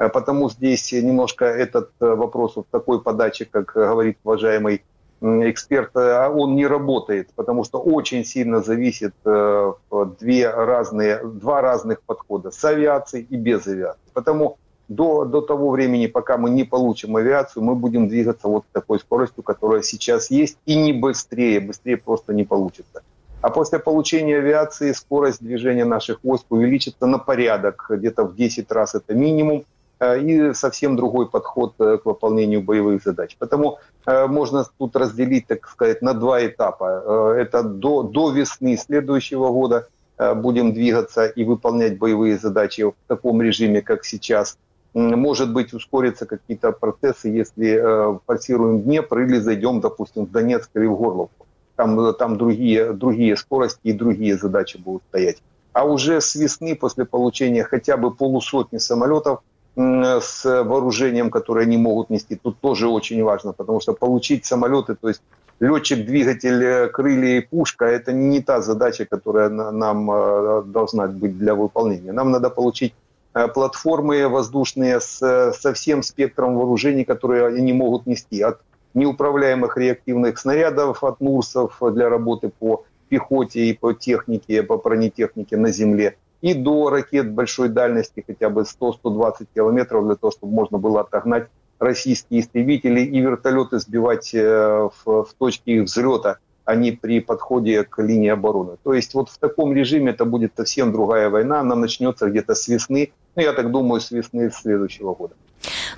Э, потому здесь немножко этот э, вопрос в такой подаче, как говорит уважаемый эксперт, э, он не работает, потому что очень сильно зависит две разные, два разных подхода с авиацией и без авиации. Потому до, до того времени, пока мы не получим авиацию, мы будем двигаться вот такой скоростью, которая сейчас есть, и не быстрее, быстрее просто не получится. А после получения авиации скорость движения наших войск увеличится на порядок, где-то в 10 раз это минимум, и совсем другой подход э, к выполнению боевых задач. Поэтому э, можно тут разделить, так сказать, на два этапа. Это до, до весны следующего года будем двигаться и выполнять боевые задачи в таком режиме, как сейчас. Может быть, ускорятся какие-то процессы, если форсируем Днепр или зайдем, допустим, в Донецк или в Горловку. Там, там другие, другие скорости и другие задачи будут стоять. А уже с весны, после получения хотя бы полусотни самолетов, с вооружением, которое они могут нести, тут тоже очень важно, потому что получить самолеты, то есть летчик, двигатель, э, крылья и пушка, это не та задача, которая нам э, должна быть для выполнения. Нам надо получить э, платформы воздушные с, со всем спектром вооружений, которые они могут нести. От неуправляемых реактивных снарядов, от НУРСов для работы по пехоте и по технике, по бронетехнике на земле – и до ракет большой дальности, хотя бы 100-120 километров, для того, чтобы можно было отогнать российские истребители и вертолеты сбивать э, в, в точке их взлета, а не при подходе к линии обороны. То есть вот в таком режиме это будет совсем другая война, она начнется где-то с весны, ну я так думаю, с весны следующего года.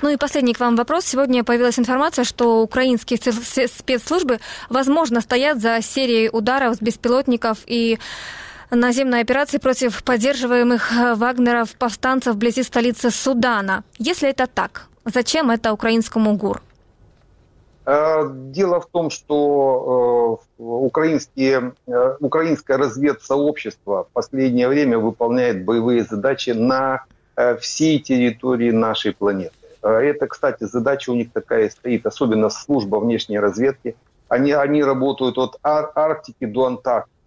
Ну и последний к вам вопрос. Сегодня появилась информация, что украинские спецслужбы, возможно, стоят за серией ударов с беспилотников и наземной операции против поддерживаемых э, Вагнеров повстанцев вблизи столицы Судана. Если это так, зачем это украинскому ГУР? Э, дело в том, что э, украинские, украинское разведсообщество в последнее время выполняет боевые задачи на всей территории нашей планеты. Это, кстати, задача у них такая стоит, особенно служба внешней разведки. Они, они работают от Ар- Арктики до Антарктики.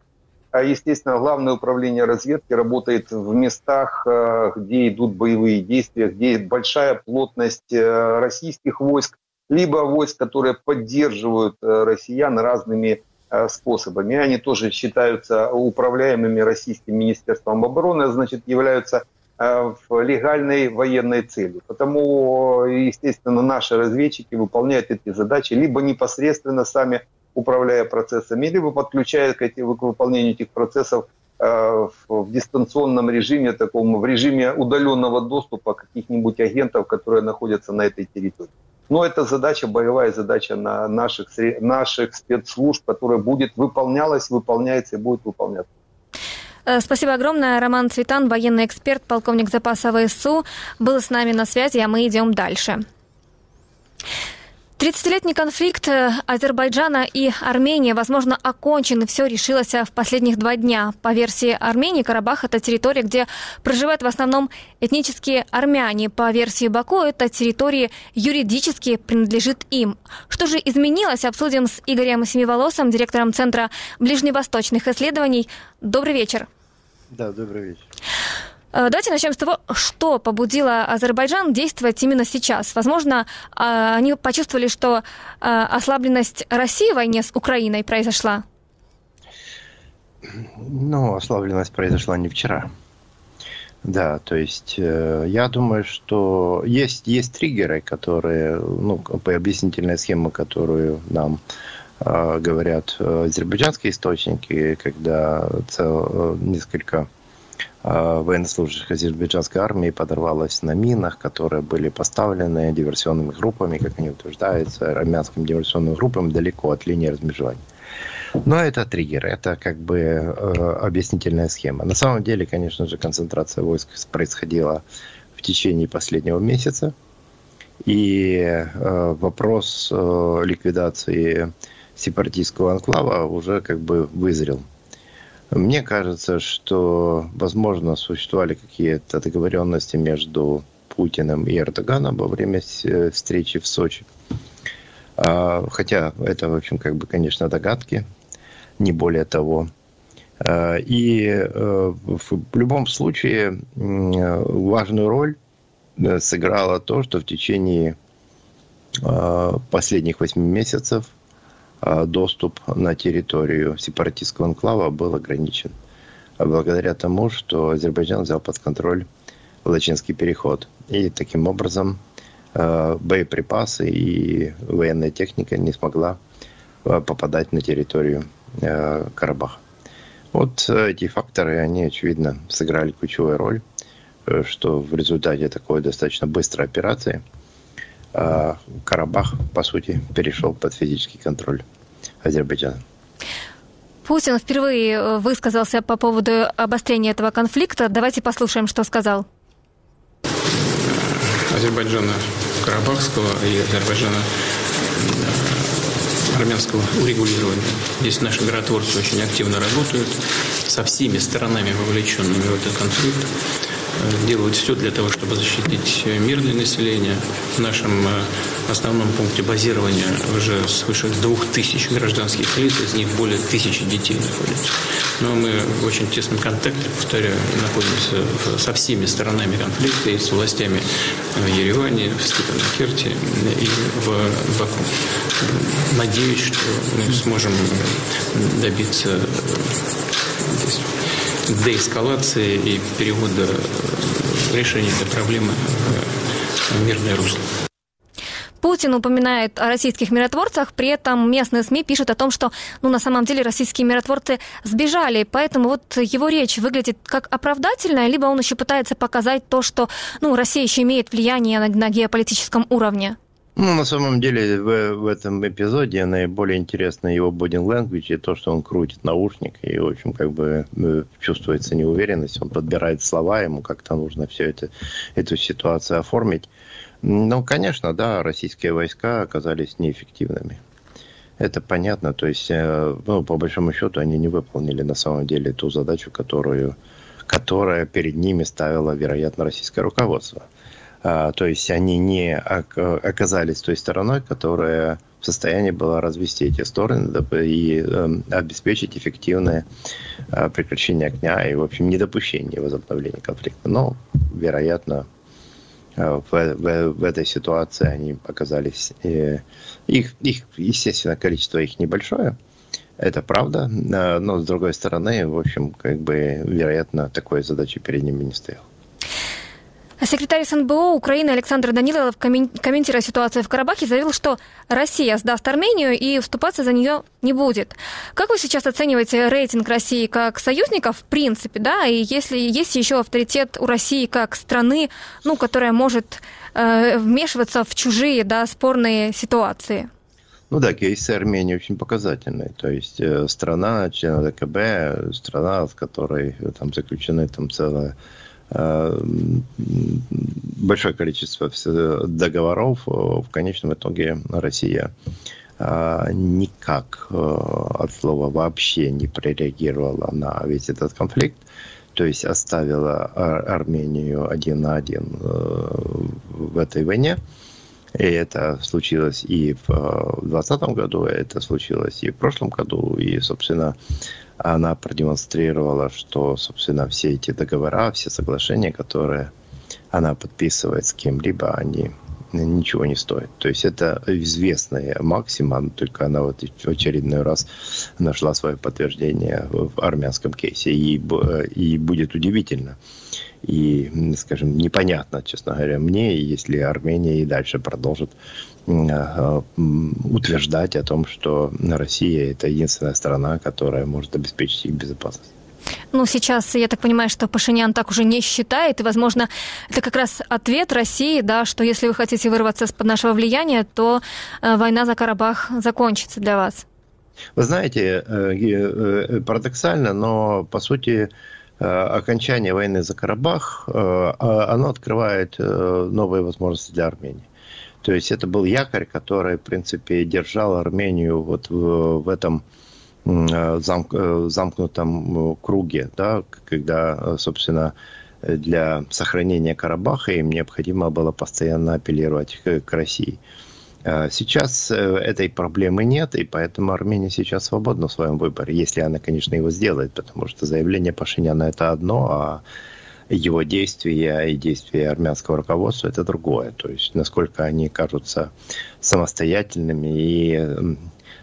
А, естественно, главное управление разведки работает в местах, э, где идут боевые действия, где большая плотность э, российских войск, либо войск, которые поддерживают э, россиян разными способами. Они тоже считаются управляемыми российским Министерством обороны, а значит, являются легальной военной целью. Потому, естественно, наши разведчики выполняют эти задачи либо непосредственно сами управляя процессами, либо подключая к, эти, к выполнению этих процессов э, в дистанционном режиме, таком, в режиме удаленного доступа каких-нибудь агентов, которые находятся на этой территории. Но это задача, боевая задача на наших, наших спецслужб, которая будет выполнялась, выполняется и будет выполняться. Э, спасибо огромное. Роман Цветан, военный эксперт, полковник запаса ВСУ, был с нами на связи, а мы идем дальше. 30-летний конфликт э, Азербайджана и Армении, возможно, окончен, и все решилось в последних два дня. По версии Армении, Карабах – это территория, где проживают в основном этнические армяне. По версии Баку, это территория юридически принадлежит им. Что же изменилось, обсудим с Игорем Семиволосом, директором Центра ближневосточных исследований. Добрый вечер. Да, добрый вечер. Э, давайте начнем с того, что побудило Азербайджан действовать именно сейчас. Возможно, а, они почувствовали, что а, ослабленность России в войне с Украиной произошла. Ну, ослабленность произошла не вчера. Да, то есть э, я думаю, что есть, есть триггеры, которые, ну, объяснительная схема, которую нам говорят азербайджанские источники, когда цел, несколько военнослужащих азербайджанской армии подорвалось на минах, которые были поставлены диверсионными группами, как они утверждаются, армянскими диверсионными группами далеко от линии размежевания. Но это триггер, это как бы э, объяснительная схема. На самом деле, конечно же, концентрация войск происходила в течение последнего месяца. И э, вопрос э, ликвидации сепаратистского анклава уже как бы вызрел. Мне кажется, что, возможно, существовали какие-то договоренности между Путиным и Эрдоганом во время э, встречи в Сочи. А, хотя это, в общем, как бы, конечно, догадки, не более того. А, и э, в любом случае важную роль э, сыграло то, что в течение а, последних восьми месяцев доступ на территорию сепаратистского анклава был ограничен. Благодаря тому, что Азербайджан взял под контроль Лачинский переход. И таким образом Э, боеприпасы и военная техника не смогла э, попадать на территорию э, Карабаха. Вот эти факторы, они, очевидно, сыграли ключевую роль, что в результате такой достаточно быстрой операции Карабах, по сути, перешел под физический контроль Азербайджана. Путин впервые высказался по поводу обострения этого конфликта. Давайте послушаем, что сказал. Азербайджана Карабахского и Азербайджана армянского урегулирования. Здесь наши миротворцы очень активно работают со всеми сторонами, вовлеченными в этот конфликт. Э, делают все для того, чтобы защитить мирное население. В нашем э, основном пункте базирования уже свыше двух тысяч гражданских лиц, из них более тысячи детей находятся. Но мы в очень тесном контакте, повторяю, находимся со всеми сторонами конфликта и с властями в Ереване, в Степанакерте и в Баку. Надеюсь, что мы сможем добиться деэскалации и перевода решения этой проблемы в мирное русло. Путин упоминает о российских миротворцах, при этом местные СМИ пишут о том, что ну, на самом деле российские миротворцы сбежали, поэтому вот его речь выглядит как оправдательная, либо он еще пытается показать то, что ну, Россия еще имеет влияние на, на геополитическом уровне. Ну, на самом деле, в, в этом эпизоде наиболее интересно его body language и то, что он крутит наушник, и, в общем, как бы э, чувствуется неуверенность, он подбирает слова, ему как-то нужно все это, эту ситуацию оформить. Ну, конечно, да, российские войска оказались неэффективными. Это понятно, то есть, э, ну, по большому счету, они не выполнили на самом деле ту задачу, которую, которая перед ними ставило, вероятно, российское руководство – то есть они не оказались той стороной, которая в состоянии была развести эти стороны и эм, обеспечить эффективное а, прекращение огня и, в общем, недопущение возобновления конфликта. Но, вероятно, а, в, в, в этой ситуации они оказались... Э, их, их, естественно, количество их небольшое, это правда, но, с другой стороны, в общем, как бы, вероятно, такой задачи перед ними не стояло. Секретарь СНБО Украины Александр Данилов, комментируя ситуацию в Карабахе, заявил, что Россия сдаст Армению и вступаться за нее не будет. Как вы сейчас оцениваете рейтинг России как союзника в принципе, да, и если есть еще авторитет у России как страны, ну, которая может э, вмешиваться в чужие, да, спорные ситуации? Ну да, кейс Армении очень показательный. То есть э, страна, член ДКБ, страна, с которой там заключены там целая большое количество договоров, э, в конечном итоге Россия э, никак от слова вообще не прореагировала на весь этот конфликт, то есть оставила Армению один на один в этой войне. И это случилось и в 2020 году, это случилось и в прошлом году, и, собственно, она продемонстрировала, что, собственно, все эти договора, все соглашения, которые она подписывает с кем-либо, они ничего не стоят. То есть это известная максима, только она вот в очередной раз нашла свое подтверждение в армянском кейсе. И, и будет удивительно, И, скажем, непонятно, честно говоря, мне, если Армения и дальше продолжит э, утверждать о том, что Россия – это единственная страна, которая может обеспечить их безопасность. Ну, сейчас, я так понимаю, что Пашинян так уже не считает, и, возможно, это как раз ответ России, да, что если вы хотите вырваться из-под нашего влияния, то э, война за Карабах закончится для вас. Вы знаете, э, парадоксально, но, по сути, окончание войны за Карабах, а, оно открывает новые возможности для Армении. То есть это был якорь, который, в принципе, держал Армению вот в, в этом Э, замк, э, замкнутом э, круге, да, когда, собственно, для сохранения Карабаха им необходимо было постоянно апеллировать к, к России. Сейчас этой проблемы нет, и поэтому Армения сейчас свободна в своем выборе, если она, конечно, его сделает, потому что заявление Пашиняна – это одно, а его действия и действия армянского руководства – это другое. То есть, насколько они кажутся самостоятельными и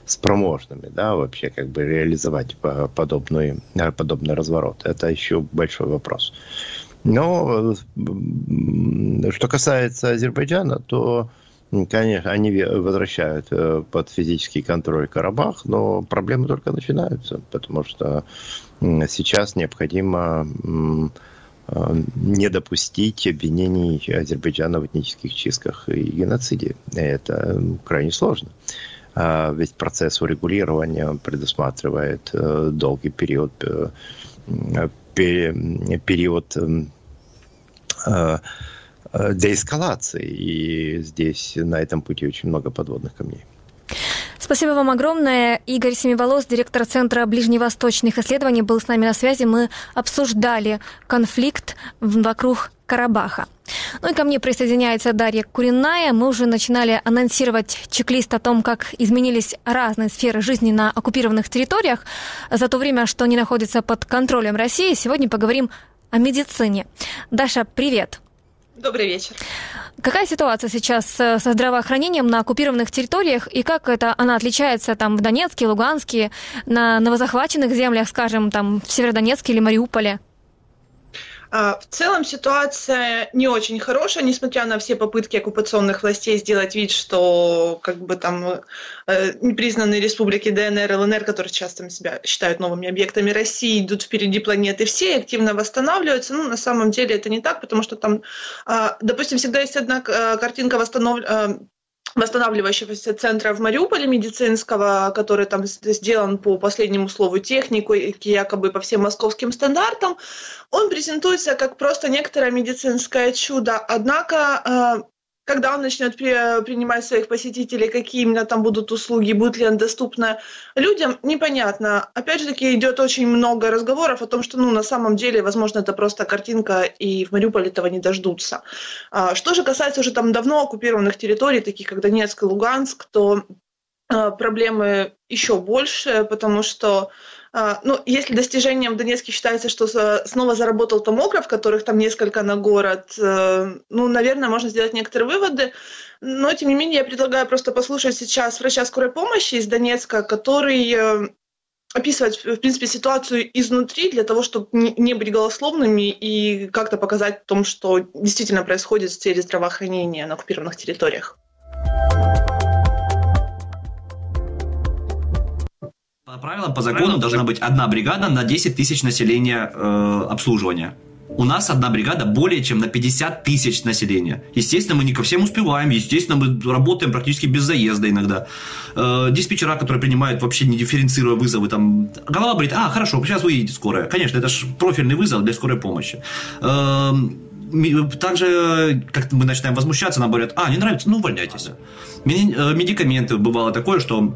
спроможными, да, вообще как бы реализовать подобный, подобный разворот. Это еще большой вопрос. Но что касается Азербайджана, то, конечно, они возвращают э, под физический контроль Карабах, но проблемы только начинаются, потому что сейчас необходимо э, не допустить обвинений Азербайджана в этнических чистках и геноциде. Это крайне сложно. А, ведь процесс урегулирования предусматривает э, долгий период, период деэскалации. И здесь на этом пути очень много подводных камней. Спасибо вам огромное. Игорь Семиволос, директор Центра ближневосточных исследований, был с нами на связи. Мы обсуждали конфликт вокруг Карабаха. Ну и ко мне присоединяется Дарья Куриная. Мы уже начинали анонсировать чек-лист о том, как изменились разные сферы жизни на оккупированных территориях за то время, что они находятся под контролем России. Сегодня поговорим о медицине. Даша, привет. Добрый вечер. Какая ситуация сейчас со здравоохранением на оккупированных территориях и как это она отличается там в Донецке, Луганске, на новозахваченных землях, скажем, там в Северодонецке или Мариуполе? А, в целом ситуация не очень хорошая, несмотря на все попытки оккупационных властей сделать вид, что как бы там э, непризнанные республики ДНР, ЛНР, которые часто себя считают новыми объектами России, идут впереди планеты все и активно восстанавливаются. Ну, на самом деле это не так, потому что там, э, допустим, всегда есть одна э, картинка восстанов... восстанавливающегося центра в Мариуполе медицинского, который там сделан по последнему слову технику, якобы по всем московским стандартам, он презентуется как просто некоторое медицинское чудо. Однако э, когда он начнет при, принимать своих посетителей, какие именно там будут услуги, будет ли он доступна людям, непонятно. Опять же таки идет очень много разговоров о том, что ну, на самом деле, возможно, это просто картинка, и в Мариуполе этого не дождутся. А, что же касается уже там давно оккупированных территорий, таких как Донецк и Луганск, то а, проблемы еще больше, потому что ну, если достижением в Донецке считается, что снова заработал томограф, которых там несколько на город, э, ну, наверное, можно сделать некоторые выводы. Но, тем не менее, я предлагаю просто послушать сейчас врача скорой помощи из Донецка, который э, описывает, в принципе, ситуацию изнутри для того, чтобы не быть голословными и как-то показать о том, что действительно происходит в сфере здравоохранения на оккупированных территориях. По правилам, по закону должна быть одна бригада на 10 тысяч населения э, обслуживания. У нас одна бригада более чем на 50 тысяч населения. Естественно, мы не ко всем успеваем. Естественно, мы работаем практически без заезда иногда. Э, диспетчера, которые принимают вообще не дифференцируя вызовы, там голова говорит, а, хорошо, сейчас вы едете скорая. Конечно, это же профильный вызов для скорой помощи. Э, также, как мы начинаем возмущаться, нам говорят, а, не нравится, ну увольняйтесь. Э, медикаменты, бывало такое, что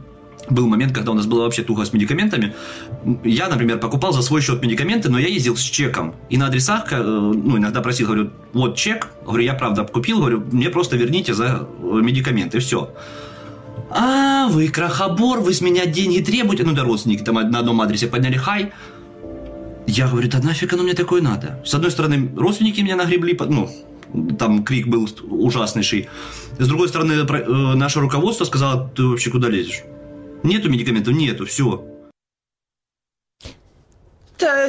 был момент, когда у нас было вообще туго с медикаментами. Я, например, покупал за свой счет медикаменты, но я ездил с чеком. И на адресах, э, ну, иногда просил, говорю, вот чек. Говорю, я правда купил, говорю, мне просто верните за э, медикаменты, все. А, вы крахобор, вы с меня деньги требуете. Ну, да, родственники там на одном адресе подняли хай. Я говорю, да нафиг оно мне такое надо? С одной стороны, родственники меня нагребли, ну, там крик был ужаснейший. С другой стороны, э, наше руководство сказало, ты вообще куда лезешь? Нету медикаментов? Нету, все.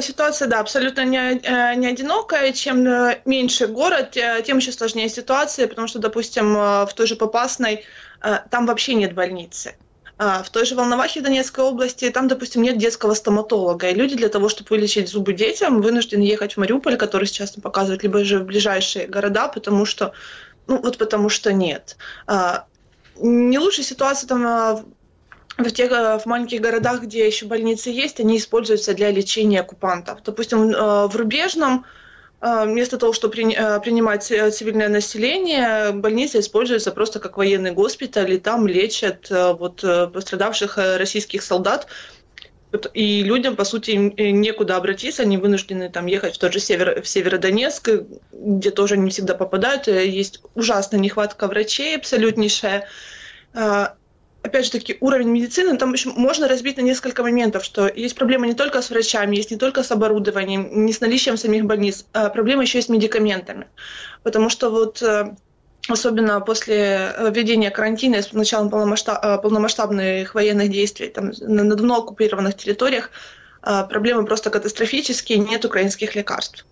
Ситуация, да, абсолютно не, не одинокая. Чем меньше город, тем еще сложнее ситуация, потому что, допустим, в той же Попасной там вообще нет больницы. В той же Волновахе Донецкой области, там, допустим, нет детского стоматолога, и люди для того, чтобы вылечить зубы детям, вынуждены ехать в Мариуполь, который сейчас там показывают, либо же в ближайшие города, потому что, ну, вот потому что нет. Не лучшая ситуация там в тех в маленьких городах, где еще больницы есть, они используются для лечения оккупантов. Допустим, в Рубежном а, вместо того, чтобы принимать э, цивильное население, больница используется просто как военный госпиталь, и там лечат э, вот, э, пострадавших российских солдат. И людям, по сути, некуда обратиться, они вынуждены там ехать в тот же север, в Северодонецк, где тоже не всегда попадают. Есть ужасная нехватка врачей абсолютнейшая. Опять же таки, уровень медицины, там еще можно разбить на несколько моментов, что есть проблема не только с врачами, есть не только с оборудованием, не с наличием самих больниц, а проблема еще и с медикаментами. Потому что вот э, особенно после введения карантина и с началом э, полномасштабных военных действий там, на давно оккупированных территориях, э, проблемы просто катастрофические, нет украинских лекарств.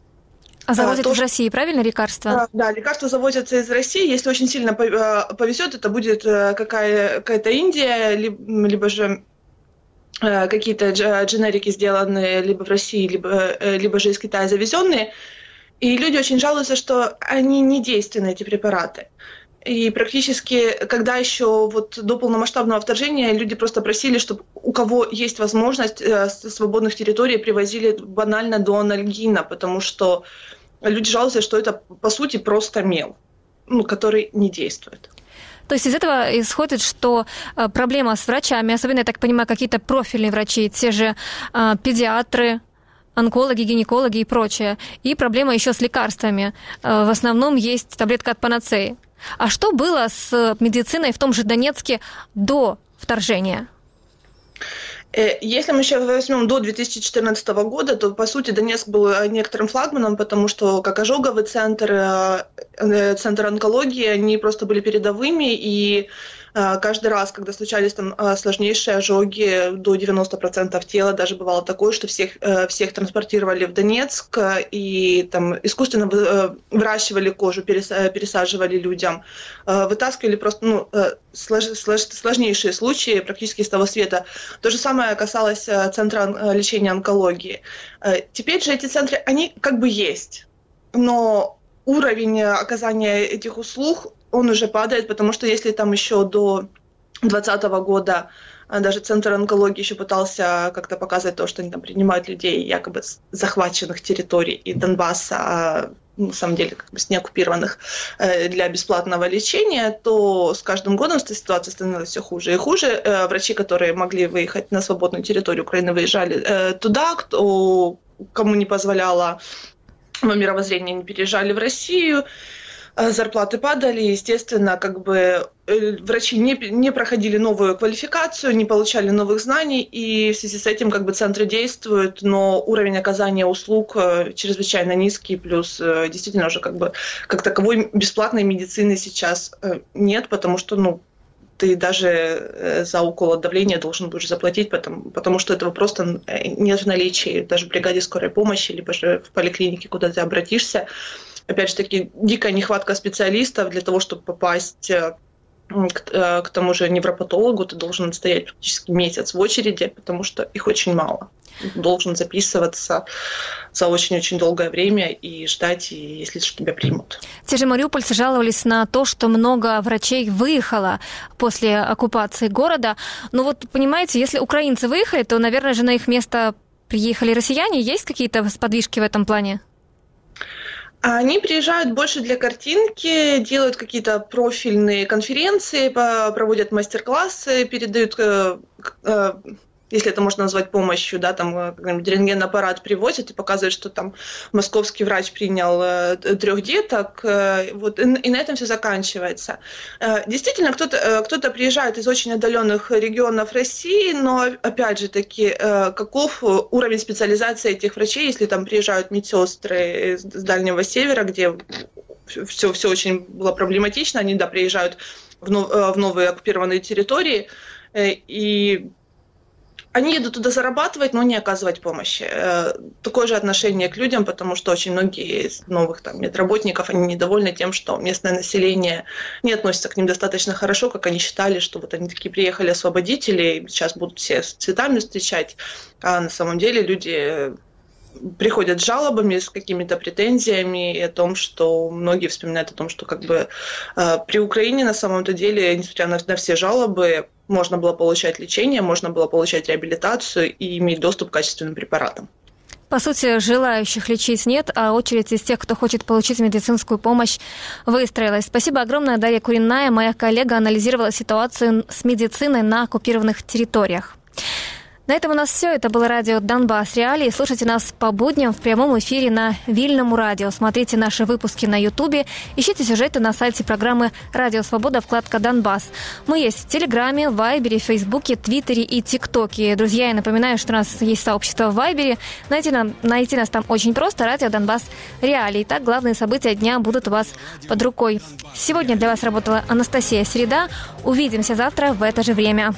А завозят то, из России, правильно, лекарства? Да, лекарства завозятся из России. Если очень сильно э, повезет, это будет э, какая- какая-то Индия, либо же э, какие-то дженерики сделанные либо в России, либо, либо же из Китая завезенные. И люди очень жалуются, что они не действенны, эти препараты. И практически, когда еще вот до полномасштабного вторжения люди просто просили, чтобы у кого есть возможность с свободных территорий привозили банально до анальгина, потому что люди жалуются, что это, по сути, просто мел, ну, который не действует. То есть из этого исходит, что э, проблема с врачами, особенно, я так понимаю, какие-то профильные врачи, те же э, педиатры, онкологи, гинекологи и прочее. И проблема еще с лекарствами. Э, в основном есть таблетка от панацеи. А что было с медициной в том же Донецке до вторжения? Э, если мы сейчас возьмем до 2014 года, то, по сути, Донецк был э, некоторым флагманом, потому что как ожоговый центр, э, центр онкологии, они просто были передовыми, и каждый раз, когда случались там а, сложнейшие ожоги до 90% тела, даже бывало такое, что всех, э, всех транспортировали в Донецк и там искусственно э, выращивали кожу, э, пересаживали людям, вытаскивали просто ну, сложнейшие случаи практически с того света. То же самое касалось центра лечения онкологии. Теперь же эти центры, они как бы есть, но уровень оказания этих услуг он уже падает, потому что если там еще до 2020 года а, даже Центр онкологии еще пытался как-то показывать то, что они там принимают людей якобы с захваченных территорий и Донбасса, а на самом деле как бы с неоккупированных э, для бесплатного лечения, то с каждым годом ситуация становилась все хуже и хуже. Э, врачи, которые могли выехать на свободную территорию Украины, выезжали э, туда, кто, кому не позволяло мировоззрение, не переезжали в Россию. Э, зарплаты падали, естественно, как бы э, врачи не, не проходили новую квалификацию, не получали новых знаний, и в связи с этим как бы центры действуют, но уровень оказания услуг э, чрезвычайно низкий, плюс действительно уже как бы как таковой бесплатной медицины сейчас нет, потому что, ну, ты даже за укол от давления должен будешь заплатить, потому, потому что этого просто нет в наличии. Даже в бригаде скорой помощи, либо же в поликлинике, куда ты обратишься опять же таки, дикая нехватка специалистов для того, чтобы попасть э, к, э, к тому же невропатологу, ты должен стоять практически месяц в очереди, потому что их очень мало. Должен записываться за очень-очень долгое время и ждать, если что, тебя примут. Те же мариупольцы жаловались на то, что много врачей выехало после оккупации города. Но вот, понимаете, если украинцы выехали, то, наверное же, на их место приехали россияне. Есть какие-то сподвижки в этом плане? Они приезжают больше для картинки, делают какие-то профильные конференции, проводят мастер-классы, передают э, э, если это можно назвать помощью, да, там э, рентген-аппарат привозят и показывают, что там московский врач принял э, трех деток, э, вот, и, на этом все заканчивается. Действительно, кто-то кто приезжает из очень отдаленных регионов России, но, опять же таки, каков уровень специализации этих врачей, если там приезжают медсестры с Дальнего Севера, где все, все очень было проблематично, они, да, приезжают в, в новые оккупированные территории, и они едут туда зарабатывать, но не оказывать помощи. Э, такое же отношение к людям, потому что очень многие из новых там, медработников, они недовольны тем, что местное население не относится к ним достаточно хорошо, как они считали, что вот они такие приехали освободители, сейчас будут все с цветами встречать, а на самом деле люди приходят с жалобами, с какими-то претензиями о том, что многие вспоминают о том, что как бы э, при Украине на самом-то деле, несмотря на, на все жалобы, можно было получать лечение, можно было получать реабилитацию и иметь доступ к качественным препаратам. По сути, желающих лечить нет, а очередь из тех, кто хочет получить медицинскую помощь, выстроилась. Спасибо огромное, Дарья Куриная. Моя коллега анализировала ситуацию с медициной на оккупированных территориях. На этом у нас все. Это было радио Донбасс Реалии. Слушайте нас по будням в прямом эфире на Вильному радио. Смотрите наши выпуски на Ютубе. Ищите сюжеты на сайте программы «Радио Свобода» вкладка «Донбасс». Мы есть в Телеграме, Вайбере, Фейсбуке, Твиттере и ТикТоке. Друзья, я напоминаю, что у нас есть сообщество в Вайбере. Найти, нам, найти нас там очень просто. Радио Донбасс Реалии. Так главные события дня будут у вас под рукой. Сегодня для вас работала Анастасия Середа. Увидимся завтра в это же время.